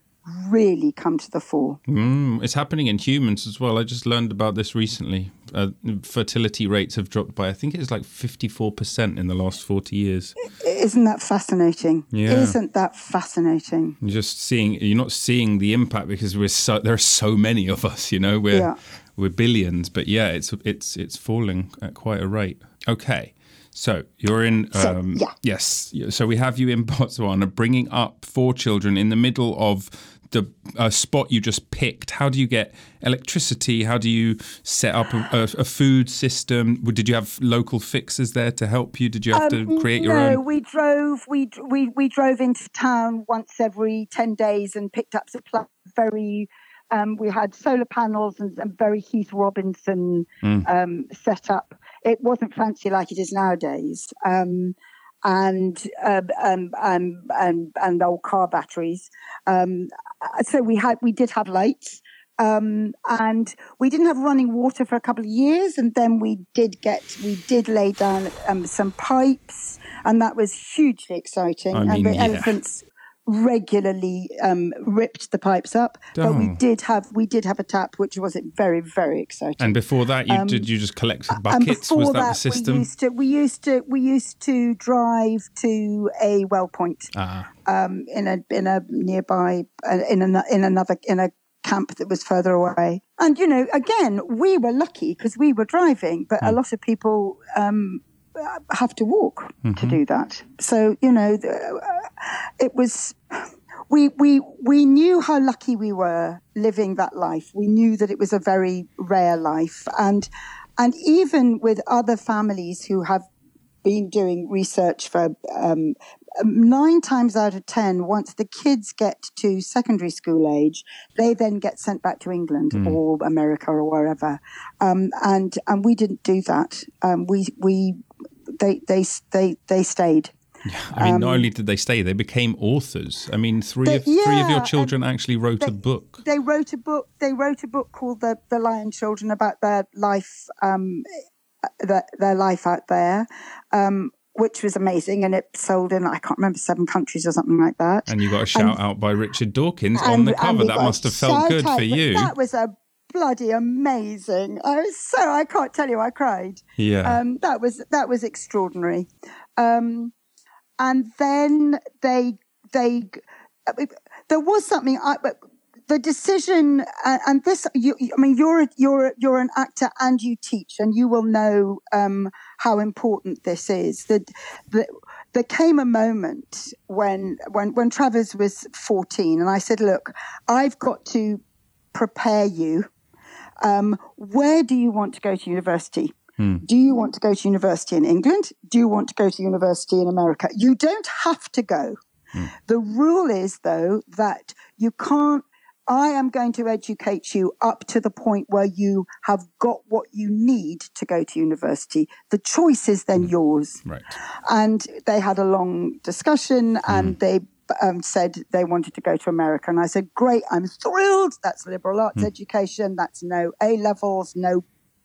really come to the fore. Mm, it's happening in humans as well. I just learned about this recently. Uh, fertility rates have dropped by, I think it's like 54% in the last 40 years. Isn't that fascinating? Yeah. Isn't that fascinating? You're just seeing, you're not seeing the impact because we're so, there are so many of us, you know, we're, yeah. we're billions, but yeah, it's, it's, it's falling at quite a rate. Okay. So you're in. Um, so, yeah. Yes. So we have you in Botswana, bringing up four children in the middle of the uh, spot you just picked. How do you get electricity? How do you set up a, a, food system? Did you have local fixers there to help you? Did you have um, to create your no, own? No, we drove. We we we drove into town once every ten days and picked up supplies. Very um, we had solar panels and, and very Heath Robinson mm. um, set up. It wasn't fancy like it is nowadays. Um, and, um, um, um, and and old car batteries. Um, so we had we did have lights. Um, and we didn't have running water for a couple of years, and then we did get we did lay down um, some pipes, and that was hugely exciting. I mean, and the yeah. elephants regularly um, ripped the pipes up, but we Oh. did have we did have a tap, which was very very exciting. And before that, you did you just collect and buckets? before Was that, that, the system? we used to we used to we used to drive to a well point ah, um, in a in a nearby uh, in an, in another in a camp that was further away. And you know, again, we were lucky because we were driving, but a Hmm. lot of people um, have to walk Mm-hmm. to do that. So you know, uh, it was. We, we we knew how lucky we were living that life. We knew that it was a very rare life, and and even with other families who have been doing research for um, nine times out of ten, once the kids get to secondary school age, they then get sent back to England or America or wherever. Um, and and we didn't do that. Um, we we they they they they stayed. I mean, not only did they stay, they became authors. I mean, three They- of three of your children actually wrote a book. They wrote a book. They wrote a book called the the Lion Children about their life, um, their, their life out there. Um, which was amazing, and it sold in I can't remember seven countries or something like that. And you got a shout out by Richard Dawkins on the cover. That must have felt good out, for you. That was a bloody amazing. I was so I can't tell you I cried. Yeah. Um, that was that was extraordinary. Um, and then they they there was something. I, but the decision and, and this you, I mean you're you're you're an actor and you teach and you will know um, how important this is. That that there came a moment when when when Travers was 14 and I said, look, I've got to prepare you. Um, where do you want to go to university? Hmm. Do you want to go to university in England? Do you want to go to university in America? You don't have to go. Hmm. The rule is, though, that you can't. I am going to educate you up to the point where you have got what you need to go to university. The choice is then hmm. yours. right. And they had a long discussion and they um, said they wanted to go to America. And I said, Great, I'm thrilled. That's liberal arts education. That's no A levels, no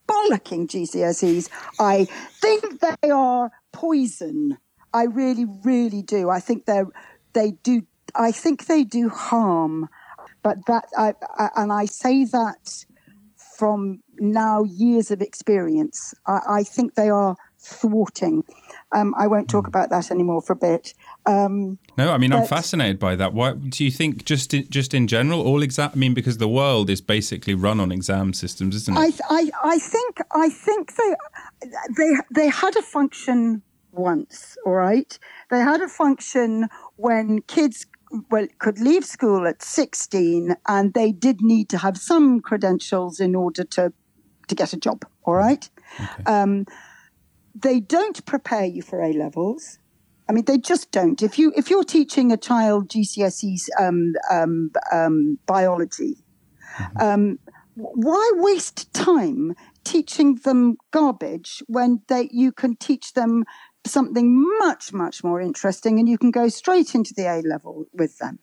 bollocking GCSEs. I think they are poison. I really, really do. I think they're, they do, I think they do harm. But that, I, I, and I say that from now years of experience. I, I think they are thwarting. Um, I won't talk about that anymore for a bit. Um, No, I mean I'm fascinated by that. Why do you think just in, just in general all exam? I mean because the world is basically run on exam systems, isn't it? I, I, I think, I think they, they, they had a function once. All right, they had a function when kids well could leave school at 16 and they did need to have some credentials in order to to get a job. All right. Um, they don't prepare you for A levels. I mean, they just don't. If you if you're teaching a child GCSEs um, um, um, biology, um, why waste time teaching them garbage when they you can teach them something much much more interesting, and you can go straight into the A level with them.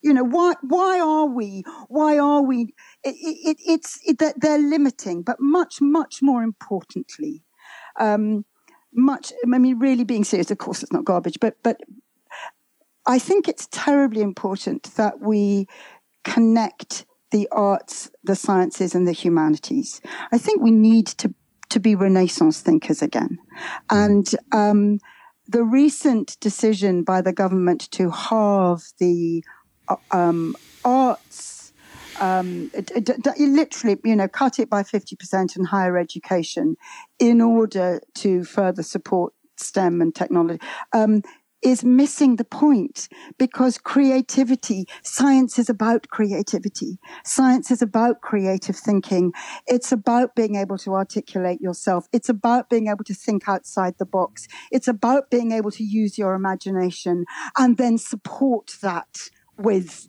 You know why? Why are we? Why are we? It, it, it's it, that they're limiting, but much much more importantly, um, much. I mean, really being serious. Of course, it's not garbage, but but I think it's terribly important that we connect the arts, the sciences, and the humanities. I think we need to to be Renaissance thinkers again, and um, the recent decision by the government to halve the uh, um, arts. Um, it, it- it- literally, you know, cut it by 50% in higher education in order to further support STEM and technology. Um, is missing the point because creativity, science is about creativity. Science is about creative thinking. It's about being able to articulate yourself. It's about being able to think outside the box. It's about being able to use your imagination and then support that with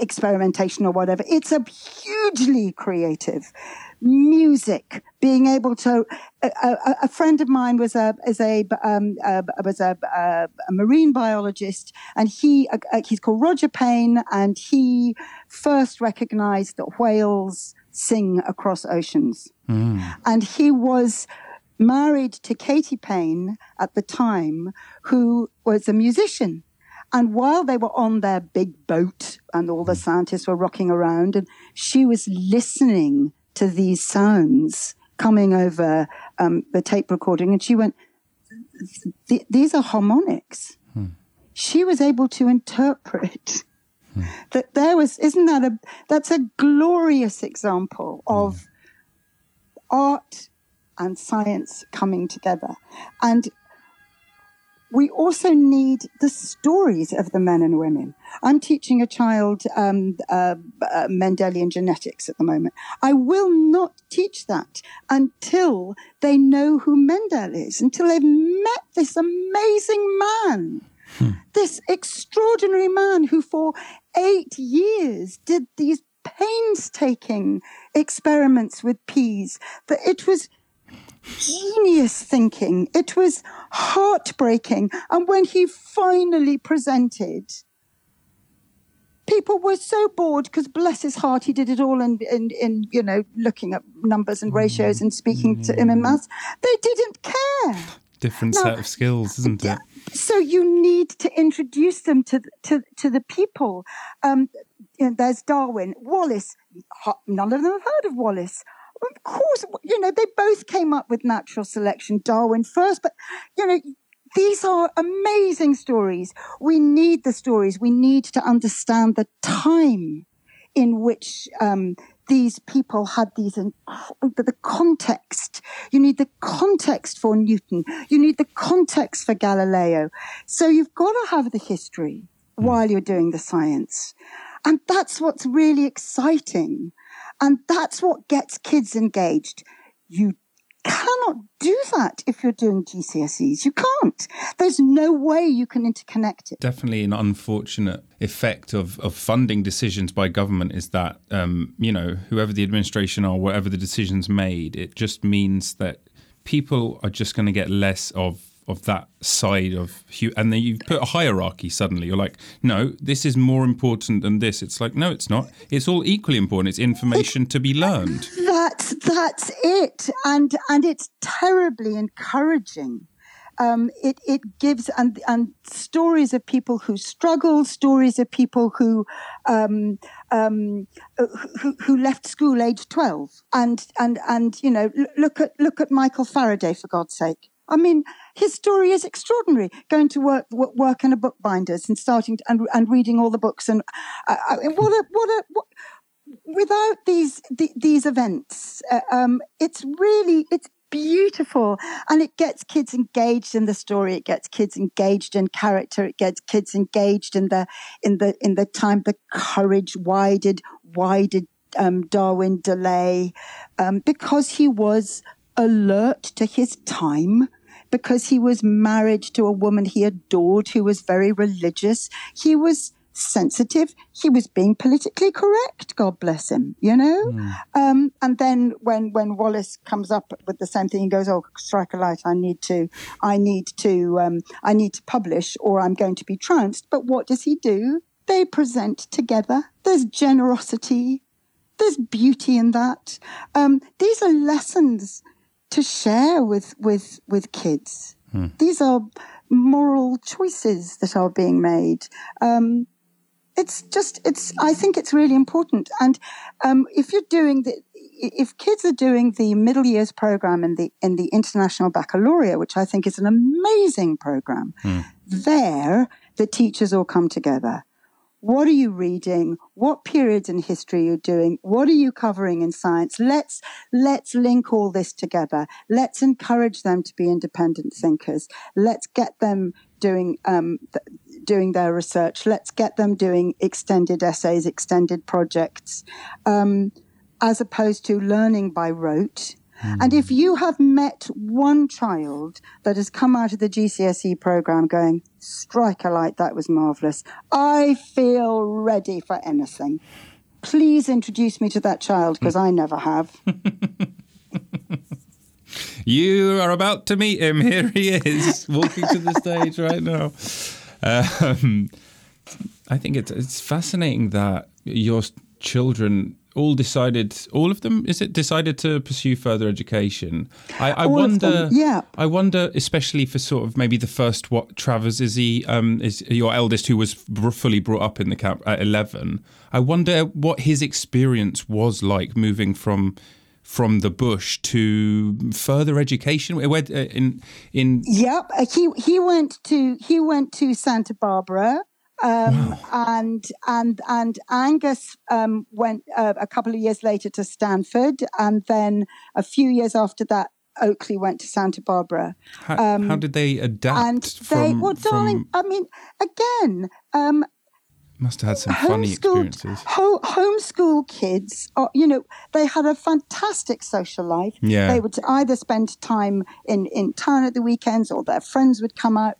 experimentation or whatever. It's a hugely creative music, being able to. A, a, a friend of mine was a is a um, uh, was a, a, marine biologist, and he uh, he's called Roger Payne, and he first recognized that whales sing across oceans, mm. and he was married to Katie Payne at the time, who was a musician. And while they were on their big boat and all the hmm. scientists were rocking around, and she was listening to these sounds coming over um, the tape recording, and she went, "These are harmonics." Hmm. She was able to interpret hmm. that there was. Isn't that a? That's a glorious example of hmm. art and science coming together, and we also need the stories of the men and women. I'm teaching a child um, uh, uh, Mendelian genetics at the moment. I will not teach that until they know who Mendel is, until they've met this amazing man. Hmm. This extraordinary man who, for eight years, did these painstaking experiments with peas. That it was genius thinking. It was heartbreaking. And when he finally presented, people were so bored because bless his heart, he did it all in, in, in you know, looking at numbers and ratios and speaking mm. to him in maths. They didn't care. Different now, set of skills, isn't it? So you need to introduce them to to to the people. Um, you know, there's Darwin, Wallace. None of them have heard of Wallace of course, you know, they both came up with natural selection, Darwin first, but, you know, these are amazing stories. We need the stories. We need to understand the time in which um, these people had these, the context. You need the context for Newton. You need the context for Galileo. So you've got to have the history mm. while you're doing the science. And that's what's really exciting and that's what gets kids engaged. You cannot do that if you're doing GCSEs. You can't. There's no way you can interconnect it. Definitely an unfortunate effect of, of funding decisions by government is that, um, you know, whoever the administration or whatever the decisions made, it just means that people are just going to get less of of that side of and then you put a hierarchy suddenly. You're like no this is more important than this. It's like no it's not. It's all equally important. It's information to be learned. That's that's it. And and it's terribly encouraging. Um, it it gives and and stories of people who struggle, stories of people who um, um, who, who left school age twelve, and and and you know look at look at Michael Faraday for God's sake. I mean, his story is extraordinary. Going to work work in a bookbinder's and starting to, and and reading all the books and uh, uh what a what a what, without these the, these events, uh, um, it's really it's beautiful. And it gets kids engaged in the story. It gets kids engaged in character. It gets kids engaged in the in the in the time. The courage. Why did why did um, darwin delay? Um, because he was alert to his time because he was married to a woman he adored who was very religious. He was sensitive. He was being politically correct. God bless him, you know? Mm. Um, and then when, when Wallace comes up with the same thing, he goes, Oh, strike a light. I need to, I need to, um, I need to publish or I'm going to be trounced. But what does he do? They present together. There's generosity. There's beauty in that. Um, these are lessons to share with with with kids. Hmm. These are moral choices that are being made. Um, it's just it's. I think it's really important. And um, if you're doing the if kids are doing the middle years program in the in the international baccalaureate, which I think is an amazing program, hmm. there the teachers all come together what are you reading? What periods in history are you doing? What are you covering in science? Let's, let's link all this together. Let's encourage them to be independent thinkers. Let's get them doing, um, th- doing their research. Let's get them doing extended essays, extended projects, um, as opposed to learning by rote. And if you have met one child that has come out of the GCSE program going, strike a light, that was marvelous, I feel ready for anything. Please introduce me to that child because I never have. You are about to meet him. Here he is, walking to the stage right now. Um, I think it's it's fascinating that your children all decided, all of them, is it decided to pursue further education? I, I wonder. yeah. I wonder, especially for sort of maybe the first. What Travers is he? Um, is your eldest who was fully brought up in the camp at eleven? I wonder what his experience was like moving from from the bush to further education. Uh, in in Yep, uh, he he went to he went to Santa Barbara, um, and and and Angus um, went uh, a couple of years later to Stanford, and then a few years after that, Oakley went to Santa Barbara. how, how did they adapt? And they, from, well, darling, from- I mean, again, um, must have had some funny experiences. ho- homeschool kids are, you know they had a fantastic social life Yeah. they would either spend time in in town at the weekends or their friends would come out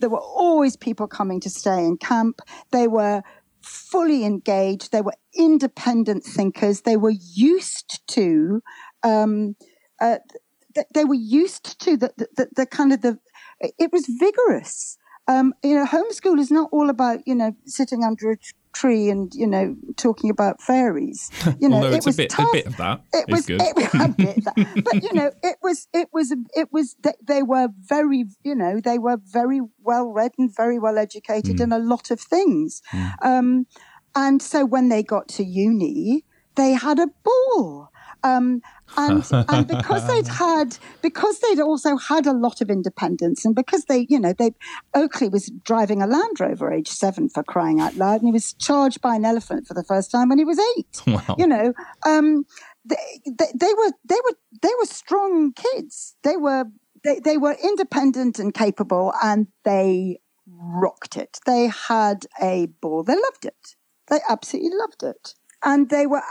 there were always people coming to stay in camp. They were fully engaged. They were independent thinkers. They were used to um, uh, th- they were used to the, the, the, the kind of the it was vigorous. Um, you know homeschool is not all about you know sitting under a tree and you know talking about fairies you know it it's a was bit a tough bit of that it was good. it was a bit of that. but you know it was it was it was they, they were very you know they were very well read and very well educated Hmm. in a lot of things um, and so when they got to uni they had a ball um, and and because they'd had because they'd also had a lot of independence and because they you know they Oakley was driving a Land Rover age seven for crying out loud and he was charged by an elephant for the first time when he was eight. Wow. you know um, they, they, they were they were they were strong kids. They were they, they were independent and capable and they rocked it. They had a ball. They loved it. They absolutely loved it and they were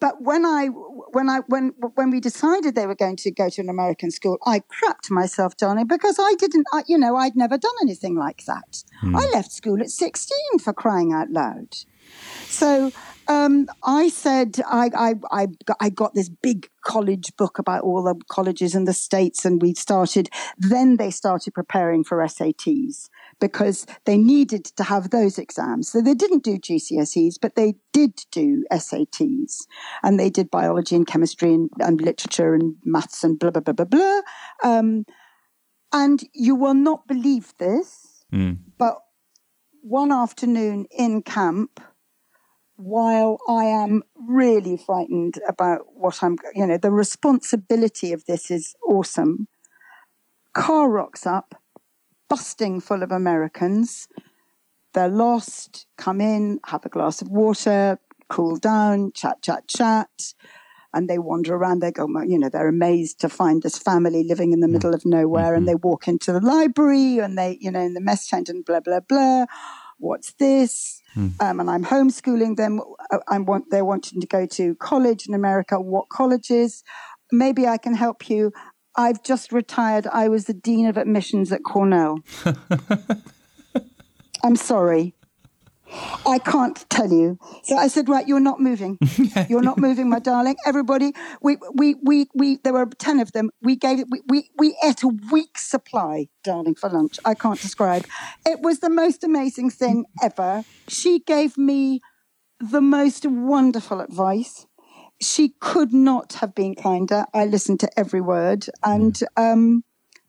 but when i when i when when we decided they were going to go to an american school i crapped myself darling because i didn't I, you know i'd never done anything like that. I left school at 16 for crying out loud. So um, I said I, I, I, got, I got this big college book about all the colleges in the states, and we started. Then they started preparing for SATs because they needed to have those exams. So they didn't do GCSEs, but they did do SATs, and they did biology and chemistry and, and literature and maths and blah blah blah blah blah. Um, and you will not believe this, Mm. but one afternoon in camp while I am really frightened about what I'm, you know, the responsibility of this is awesome. Car rocks up, busting full of Americans. They're lost, come in, have a glass of water, cool down, chat, chat, chat. And they wander around. They go, you know, they're amazed to find this family living in the mm. middle of nowhere. And mm-hmm. they walk into the library and they, you know, in the mess tent and blah, blah, blah. What's this? Mm. Um, and I'm homeschooling them. I, I want they're wanting to go to college in America. What colleges? Maybe I can help you. I've just retired. I was the dean of admissions at Cornell. I'm sorry. I can't tell you. So I said, right, you're not moving. You're not moving, my darling. Everybody, we, we, we, we, there were 10 of them. We gave it, we, we, we ate a week's supply, darling, for lunch. I can't describe. It was the most amazing thing ever. She gave me the most wonderful advice. She could not have been kinder. I listened to every word. And, um,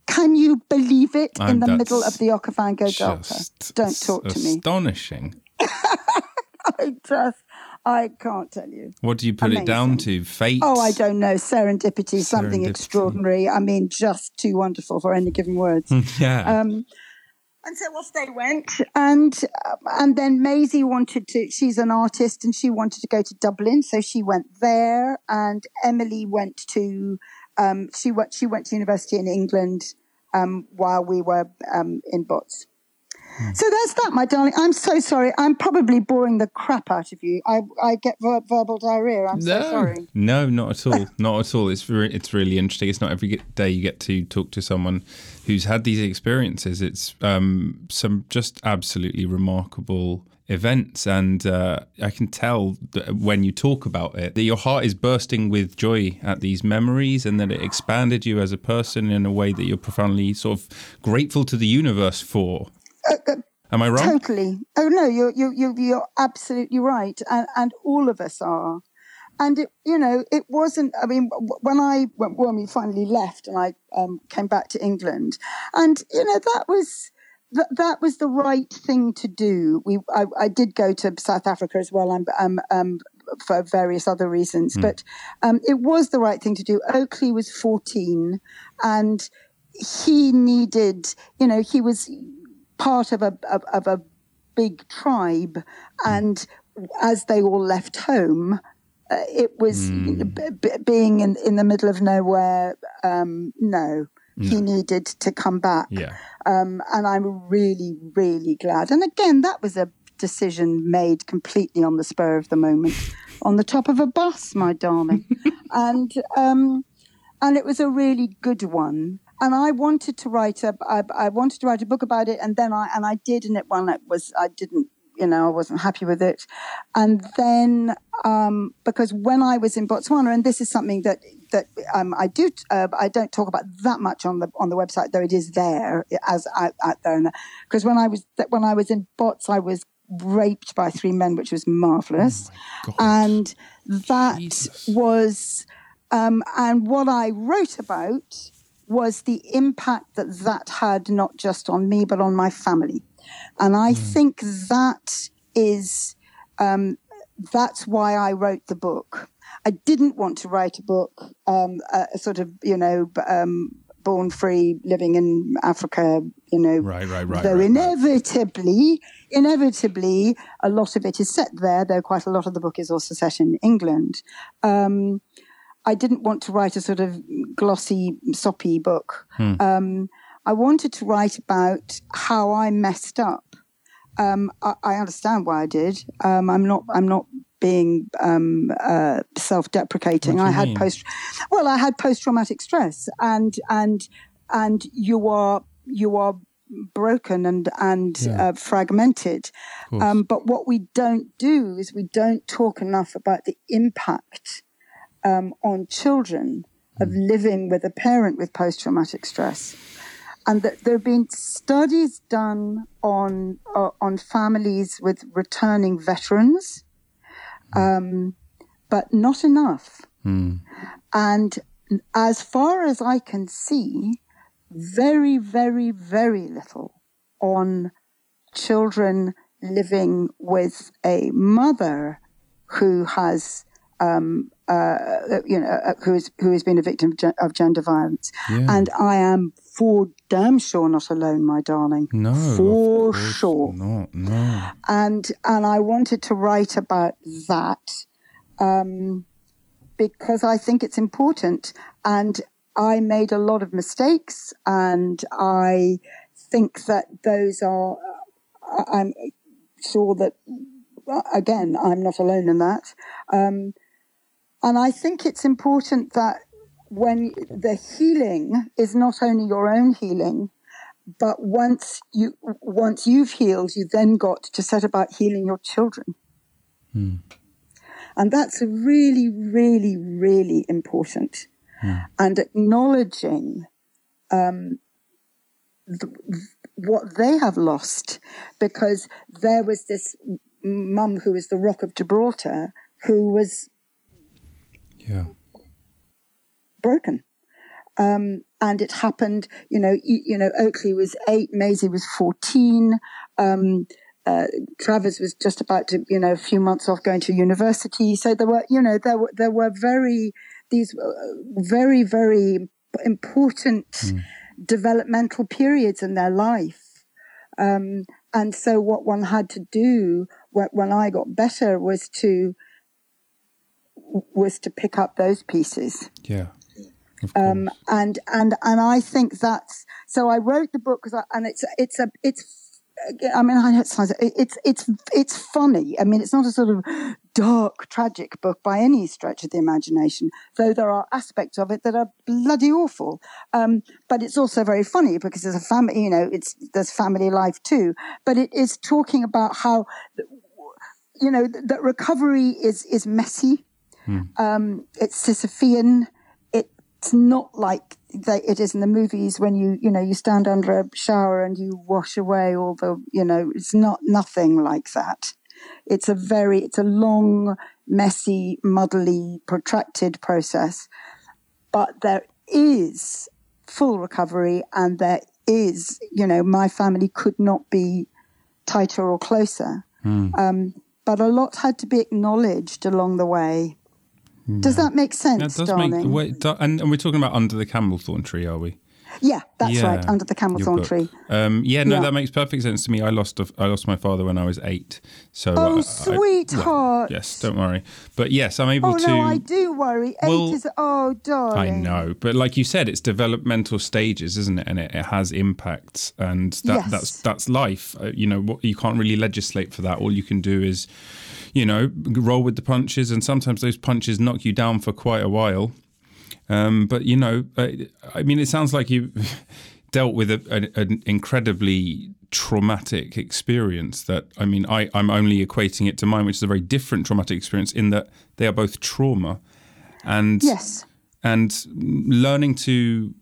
can you believe it in the middle of the Okavango Delta? Don't talk to me. Astonishing. I just, I can't tell you. What do you put it down to? Fate? Oh, I don't know. Serendipity, something Serendipity. extraordinary. I mean, just too wonderful for any given words. Yeah. Um, and so off they went, and uh, and then Maisie wanted to. She's an artist, and she wanted to go to Dublin, so she went there. And Emily went to. Um, she went. She went to university in England um, while we were um, in Bots. So that's that, my darling. I'm so sorry. I'm probably boring the crap out of you. I, I get ver- verbal diarrhea. I'm so sorry. no, not at all. not at all. It's re- it's really interesting. It's not every day you get to talk to someone who's had these experiences. It's um, some just absolutely remarkable events, and uh, I can tell that when you talk about it that your heart is bursting with joy at these memories, and that it expanded you as a person in a way that you're profoundly sort of grateful to the universe for. Am I wrong? Totally. Oh no, you're you're you're, you're absolutely right, and and all of us are. And it, you know, it wasn't. I mean, when I when, when we finally left and I um, came back to England, and you know that was that that was the right thing to do. We I, I did go to South Africa as well. I'm um, um, for various other reasons, but um, it was the right thing to do. Oakley was 14, and he needed. You know, he was part of a of, of a big tribe, and as they all left home, uh, it was b- b- being in in the middle of nowhere. Um, no, he needed to come back, Yeah. um, and I'm really, really glad. And again, that was a decision made completely on the spur of the moment, on the top of a bus, my darling, and um, and it was a really good one. And I wanted to write a, I, I wanted to write a book about it, and then I and I did, and it one it was I didn't, you know, I wasn't happy with it, and then um, because when I was in Botswana, and this is something that that um, I do, uh, I don't talk about that much on the on the website, though it is there as out, out there, because when I was when I was in Bots, I was raped by three men, which was marvelous, God. and that Jesus. was um, and what I wrote about was the impact that that had not just on me but on my family, and I think that is um, that's why I wrote the book. I didn't want to write a book, um, a, a sort of you know. Um, Born free, living in Africa, you know, Right, right, right. though right, right. inevitably, inevitably, a lot of it is set there. Though quite a lot of the book is also set in England. Um, I didn't want to write a sort of glossy, soppy book. Hmm. Um, I wanted to write about how I messed up. Um, I, I understand why I did. Um, I'm not. I'm not being um, uh, self-deprecating. I had mean? post. Well, I had post-traumatic stress, and and and you are you are broken and and Yeah. uh, fragmented. Um, but what we don't do is we don't talk enough about the impact um, on children of living with a parent with post traumatic stress. And that there have been studies done on uh, on families with returning veterans, um, but not enough. Hmm. And as far as I can see, very, very, very little on children living with a mother who has, um, uh, you know, uh, who is who has been a victim of, gen- of gender violence. Yeah. And I am for damn sure not alone, my darling. no, for sure not. No. and and I wanted to write about that um, because I think it's important. And I made a lot of mistakes, and I think that those are. I- I'm sure that again, I'm not alone in that. Um, and I think it's important that when the healing is not only your own healing, but once you once you've healed, you then got to set about healing your children. And that's really, really, really important. And acknowledging um, th- what they have lost, because there was this mum who was the Rock of Gibraltar who was Yeah. broken. Um, and it happened, you know, you, you know, Oakley was eight, Maisie was 14. Um, uh, Travers was just about to, you know, a few months off going to university. So there were, you know, there were, there were very, these uh, very, very important developmental periods in their life. Um, and so what one had to do when, when I got better was to, was to pick up those pieces. Yeah. Um, and and and I think that's so. I wrote the book because and it's it's a it's I mean, I know it sounds it's it's it's funny. I mean, it's not a sort of dark, tragic book by any stretch of the imagination, though there are aspects of it that are bloody awful. Um, but it's also very funny because there's a family, you know, it's there's family life too. But it is talking about how, you know, that recovery is is messy. Hmm. Um, it's Sisyphean. It's not like they, it is in the movies when you you know you stand under a shower and you wash away all the you know it's not nothing like that it's a very it's a long messy muddly protracted process but there is full recovery and there is you know my family could not be tighter or closer mm. um, but a lot had to be acknowledged along the way does that make sense, that does darling? Make, wait, and, and we're talking about under the camel-thorn tree, are we? Yeah, that's yeah, right. Under the camel-thorn tree. Um, yeah, no, yeah. that makes perfect sense to me. I lost a, I lost my father when I was eight. So oh, I, sweetheart. well, yes, don't worry. But yes, I'm able oh, to. no, I do worry. Eight well, is oh, darling. I know, but like you said, it's developmental stages, isn't it? And it, it has impacts, and that, yes. that's that's life. Uh, you know, what, you can't really legislate for that. All you can do is you know, roll with the punches, and sometimes those punches knock you down for quite a while. Um, but you know, uh, I mean, it sounds like you dealt with a, a, an incredibly traumatic experience. That I mean, I, I'm only equating it to mine, which is a very different traumatic experience in that they are both trauma, and yes, and learning to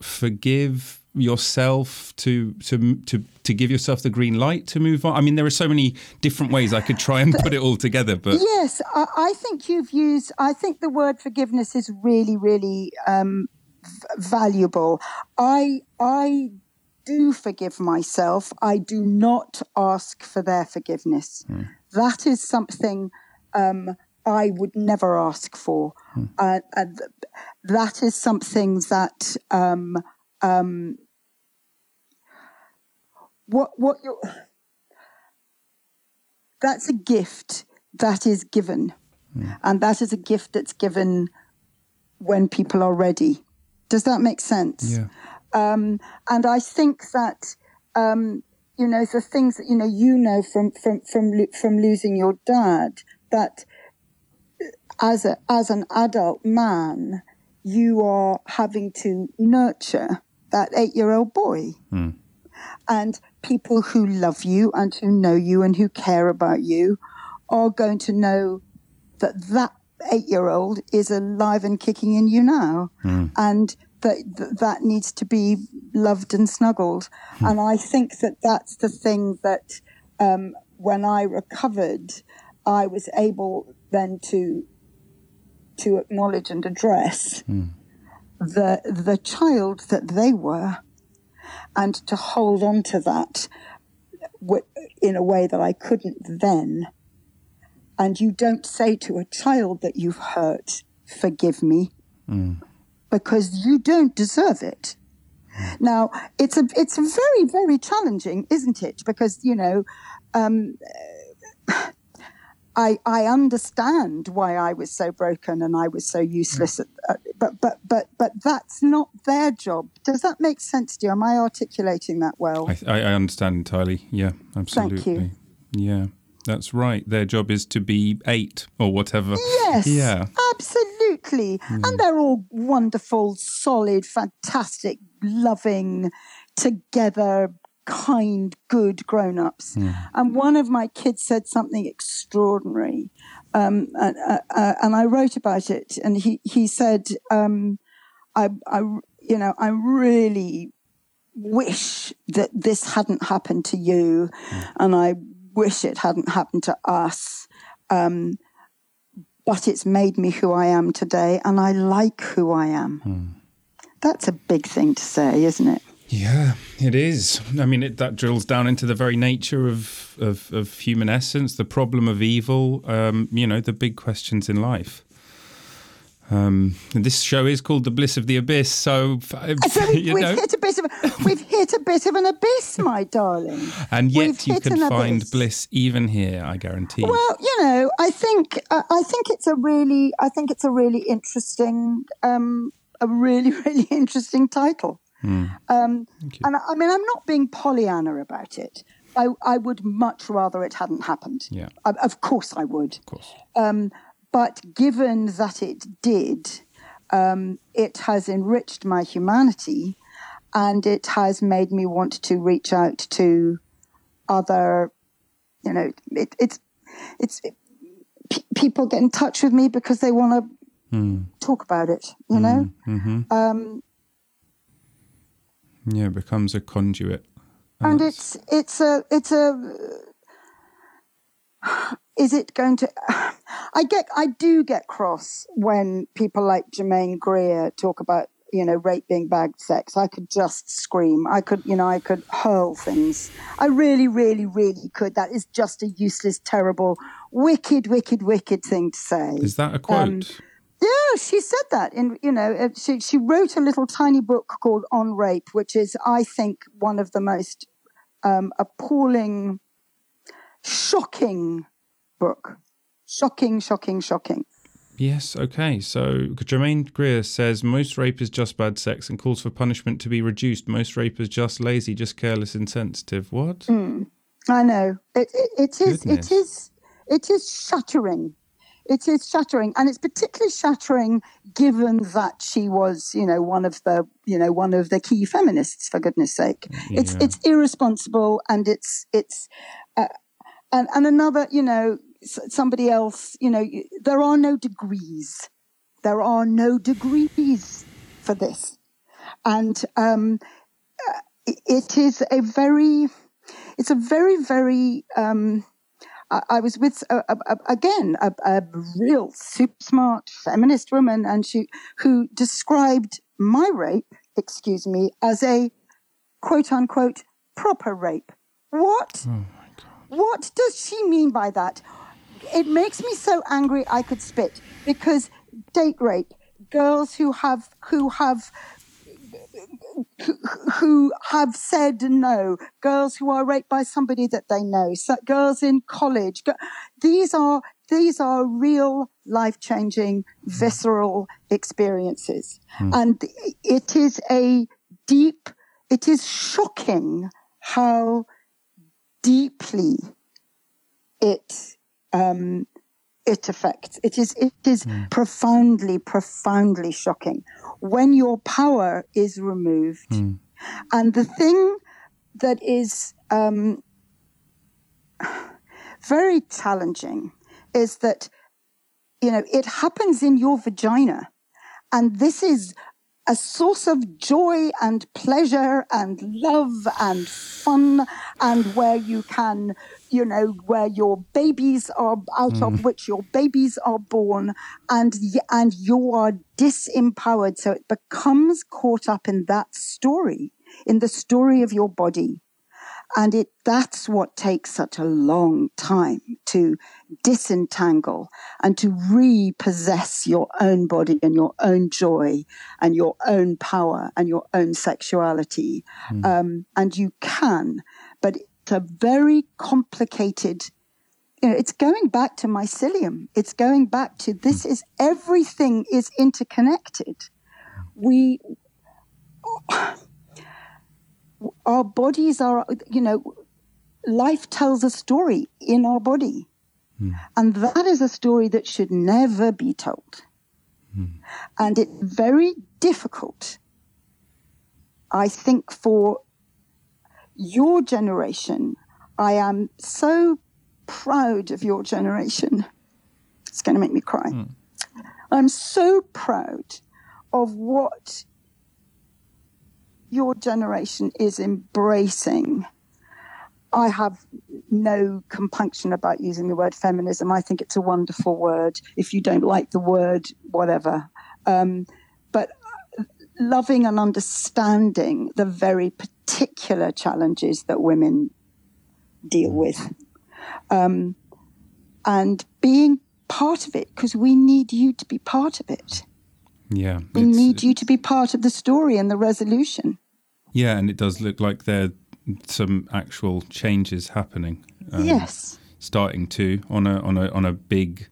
forgive yourself to to to to give yourself the green light to move on? I mean, there are so many different ways I could try and put it all together. But yes, I, I think you've used. I think the word forgiveness is really, really um, v- valuable. I I do forgive myself. I do not ask for their forgiveness. Hmm. That is something. Um, I would never ask for. Hmm. Uh, uh, that is something that um, um, what what you that's a gift that is given. Mm. and that is a gift that's given when people are ready. Does that make sense? Yeah. Um, and i think that um, you know the things that you know you know from from from from losing your dad that as a as an adult man you are having to nurture that eight year old boy. Mm. and people who love you and who know you and who care about you are going to know that that eight year old is alive and kicking in you now. Mm. And that that needs to be loved and snuggled. Mm. And I think that that's the thing that um, when I recovered, I was able then to to acknowledge and address mm. the the child that they were and to hold on to that in a way that I couldn't then. And you don't say to a child that you've hurt, forgive me, mm. because you don't deserve it. Now, it's a, it's very, very challenging, isn't it? Because, you know, um, I, I understand why I was so broken and I was so useless, at, uh, but but but but that's not their job. Does that make sense to you? Am I articulating that well? I, I understand entirely. Yeah, absolutely. Thank you. Yeah, that's right. Their job is to be eight or whatever. Yes. Yeah. Absolutely. Mm. And they're all wonderful, solid, fantastic, loving, together, kind, good grown ups. Mm. And one of my kids said something extraordinary. Um, and, uh, uh, and, I wrote about it. And he, he said, um, I, I, you know, I really wish that this hadn't happened to you. Mm. And I wish it hadn't happened to us. Um, but it's made me who I am today. And I like who I am. Mm. That's a big thing to say, isn't it? Yeah, it is. I mean, it, that drills down into the very nature of, of, of human essence, the problem of evil, um, you know, the big questions in life. Um, this show is called "The Bliss of the Abyss," so, uh, so we, have hit a bit of we've hit a bit of an abyss, my darling. And yet, we've you can find abyss. bliss even here. I guarantee. Well, you know, I think uh, I think it's a really I think it's a really interesting um, a really really interesting title. Mm. Um, and I mean, I'm not being Pollyanna about it, I, I would much rather it hadn't happened. Yeah. Of- Of course, I would. Of course. Um, but given that it did, um, it has enriched my humanity and it has made me want to reach out to other, you know, it, it's, it's, pe people get in touch with me because they want to Mm. talk about it, you know? hmm Um, Yeah, it becomes a conduit. and it's it's a it's a is it going to i get i do get cross when people like Germaine Greer talk about you know rape being bad sex. I could just scream. I could you know i could hurl things. I really really really could. That is just a useless terrible wicked wicked wicked thing to say. Is that a quote? Um, yeah, she said that in you know uh, she she wrote a little tiny book called On Rape, which is I think one of the most um, appalling, shocking book. Shocking, shocking, shocking. Yes, okay. So Germaine Greer says most rape is just bad sex and calls for punishment to be reduced. Most rape is just lazy, just careless, insensitive. What? I know it. It, it is. Goodness. It is. It is shattering. It is shattering, and it's particularly shattering given that she was, you know, one of the, you know, one of the key feminists. For goodness' sake, it's Yeah. it's irresponsible, and it's it's, uh, and and another, you know, somebody else, you know, there are no degrees, there are no degrees for this, and um, uh, it- it is a very it's a very very um I, I was with a, a, a- again a, a real super smart feminist woman and she who described my rape excuse me as a quote unquote proper rape. What? Oh what does she mean by that? It makes me so angry I could spit because date rape, girls who have who have who- have said no, girls who are raped by somebody that they know, so girls in college. These are these are real life changing, visceral experiences, and it is a deep. It is shocking how deeply it um, it affects. It is it is profoundly, profoundly shocking when your power is removed. Mm. And the thing that is um, very challenging is that you know it happens in your vagina, and this is a source of joy and pleasure and love and fun and where you can you know where your babies are out of which your babies are born and and you are disempowered. So it becomes caught up in that story in the story of your body. And it that's what takes such a long time to disentangle and to repossess your own body and your own joy and your own power and your own sexuality. Um, and you can but a very complicated you know it's going back to mycelium. It's going back to this hmm. is everything is interconnected. We our bodies are, you know, life tells a story in our body. Hmm. And that is a story that should never be told. Hmm. And it's very difficult, I think, for your generation. I am so proud of your generation. It's going to make me cry. I'm so proud of what your generation is embracing. I have no compunction about using the word feminism. I think it's a wonderful word. If you don't like the word, whatever. Um, but loving and understanding the very particular challenges that women deal with. Um, and being part of it, because we need you to be part of it. Yeah. We need you to be part of the story and the resolution. Yeah, and it does look like there are some actual changes happening. um, yes. Starting to on a on a on a big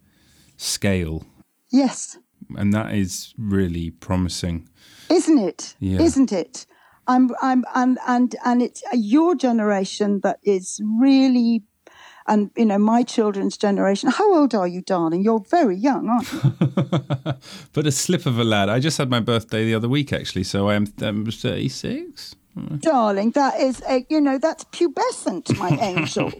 scale, Yes. and that is really promising. Isn't it? Yeah. Isn't it? I'm, I'm, and, and, and it's your generation that is really, and you know, my children's generation. How old are you, darling? You're very young, aren't you? but a slip of a lad. I just had my birthday the other week, actually, so I am I'm 36. Darling, that is, a, you know, that's pubescent, my angel.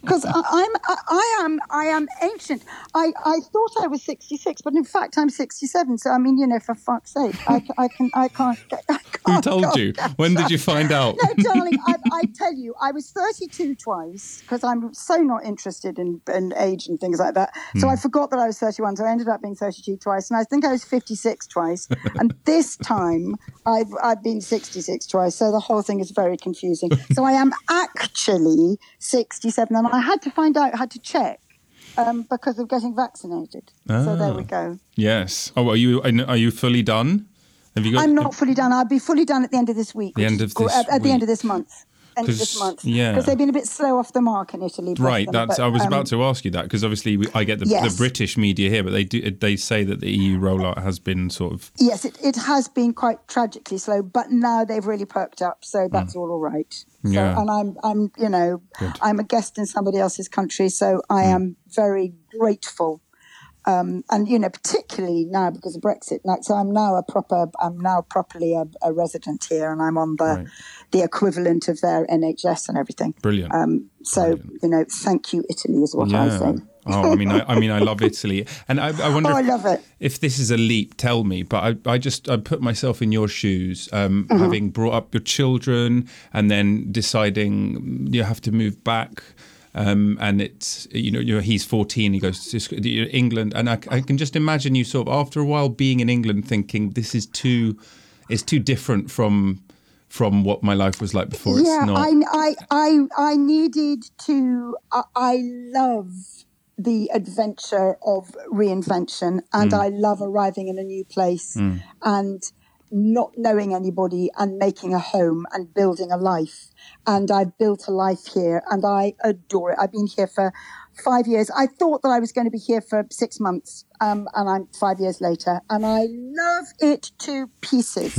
Because I'm, I, I am, I am ancient. I, I thought I was 66, but in fact I'm 67. So I mean, you know, for fuck's sake, I, I can, I can't. I can't Who told you? When did you find out? No, darling, I, I tell you, I was 32 twice because I'm so not interested in, in age and things like that. So I hmm. forgot that I was 31. So I ended up being 32 twice, and I think I was 56 twice. and this time I've, I've been 66 twice. So the whole thing is very confusing. So I am actually 67, and I had to find out, had to check. Um, because of getting vaccinated. So there we go. Yes. Oh, are you are you fully done? Have you got? I'm not fully done. I'll be fully done at the end of this week. The end of this at, at the end of this month. End of this month. yeah. Because they've been a bit slow off the mark in Italy. Right, them, that's. but, I was um, about to ask you that because obviously we, I get the, Yes. the British media here, but they do they say that the EU rollout has been sort of Yes, it, it has been quite tragically slow, but now they've really perked up, so that's all all right. So, Hmm. Yeah. And I'm, I'm, you know, Good. Hmm. I'm a guest in somebody else's country, so I am very grateful. Um, and you know, particularly now because of Brexit. Now, so I'm now a proper, I'm now properly a, a resident here, and I'm on the Right. the equivalent of their NHS and everything. brilliant. Um, so you know, thank you, Italy, is what I say. oh, I mean, I, I mean, I love Italy, and I, I wonder Oh, if, love it. if this is a leap. Tell me, but I, I just I put myself in your shoes, um, Mm-hmm. having brought up your children, and then deciding you have to move back. Um, and it's you know you're, he's 14 he goes to England and I, I can just imagine you sort of after a while being in England thinking this is too it's too different from from what my life was like before yeah, it's not I, I, I, I needed to. I, I love the adventure of reinvention, and Mm. I love arriving in a new place and not knowing anybody and making a home and building a life. And I've built a life here, and I adore it. I've been here for five years. I thought that I was going to be here for six months, um, and I'm five years later, and I love it to pieces.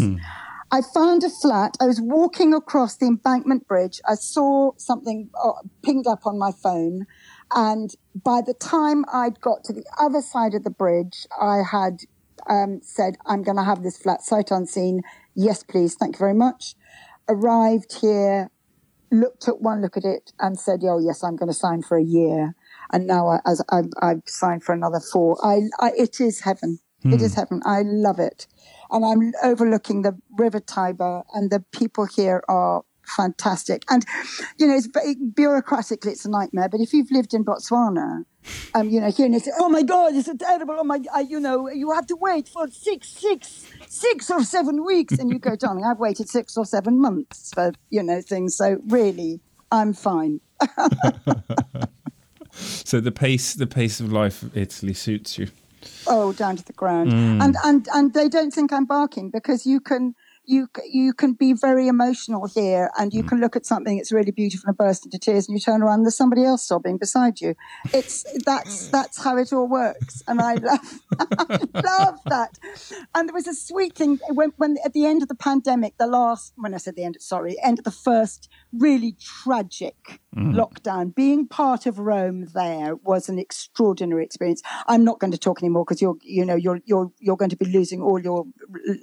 I found a flat. I was walking across the embankment bridge. I saw something uh, pinged up on my phone. And by the time I'd got to the other side of the bridge, I had um, said, I'm going to have this flat sight unseen. Yes, please. Thank you very much. Arrived here, looked at one look at it, and said, Oh, yes, I'm going to sign for a year. And now I, as I've, I've signed for another four. I, I, it is heaven. It is heaven. I love it. And I'm overlooking the River Tiber, and the people here are fantastic. And, you know, it's bureaucratically, it's a nightmare. But if you've lived in Botswana, um, you know, here and you say, oh my God, it's terrible. Oh my, I, you know, you have to wait for six, six, six or seven weeks. And you go, darling, I've waited six or seven months for, you know, things. So really, I'm fine. so the pace the pace of life of Italy suits you oh down to the ground and and and they don't think i'm barking because you can you you can be very emotional here and you mm. can look at something that's really beautiful and burst into tears and you turn around and there's somebody else sobbing beside you. It's that's mm. that's how it all works and i love I love that. And there was a sweet thing when, when at the end of the pandemic the last when i said the end sorry end of the first really tragic Mm-hmm. lockdown. Being part of rome there was an extraordinary experience. I'm not going to talk anymore because you're you know you're you're you're going to be losing all your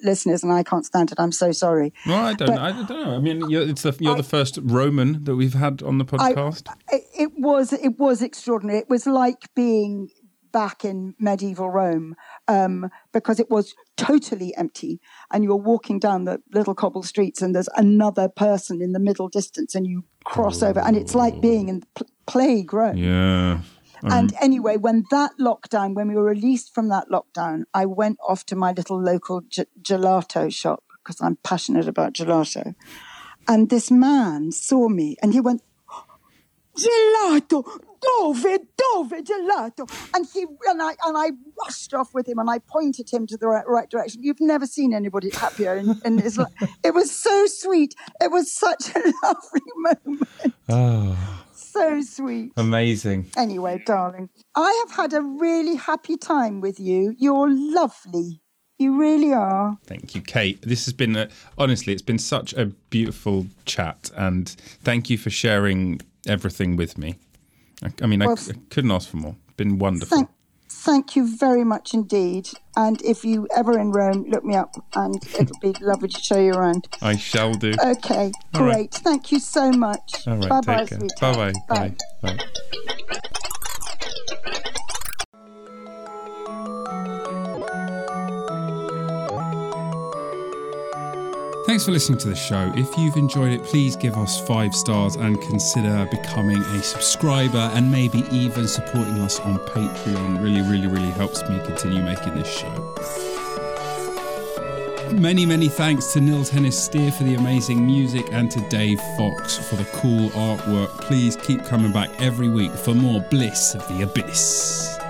listeners and i can't stand it. I'm so sorry. Well I don't But- I don't know. I mean you're, it's the, you're the first Roman that we've had on the podcast. it, it was it was extraordinary. It was like being back in medieval rome um, because it was totally empty and you're walking down the little cobble streets and there's another person in the middle distance and you cross over and it's like being in pl- plague rome yeah and anyway, when that lockdown, when we were released from that lockdown, I went off to my little local ge- gelato shop because I'm passionate about gelato. And this man saw me and he went, Gelato, dove, dove, gelato. And he and I and I rushed off with him and I pointed him to the right, right direction. You've never seen anybody happier in, in his life. It was so sweet. It was such a lovely moment. oh So sweet amazing anyway, darling, I have had a really happy time with you. You're lovely. You really are. Thank you, Kate. This has been, a, honestly, it's been such a beautiful chat. And thank you for sharing everything with me. I, I mean, well, I, I, couldn't ask for more. It's been wonderful. Thank, thank you very much indeed. And if you ever in Rome, look me up and it'll be lovely to show you around. I shall do. Okay, All great. Right. Thank you so much. All right, bye bye, Bye bye. Bye. Thanks for listening to the show. If you've enjoyed it, please give us five stars and consider becoming a subscriber and maybe even supporting us on Patreon. Really, really, really helps me continue making this show. Many, many thanks to Nils Hennis Steer for the amazing music and to Dave Fox for the cool artwork. Please keep coming back every week for more Bliss of the Abyss.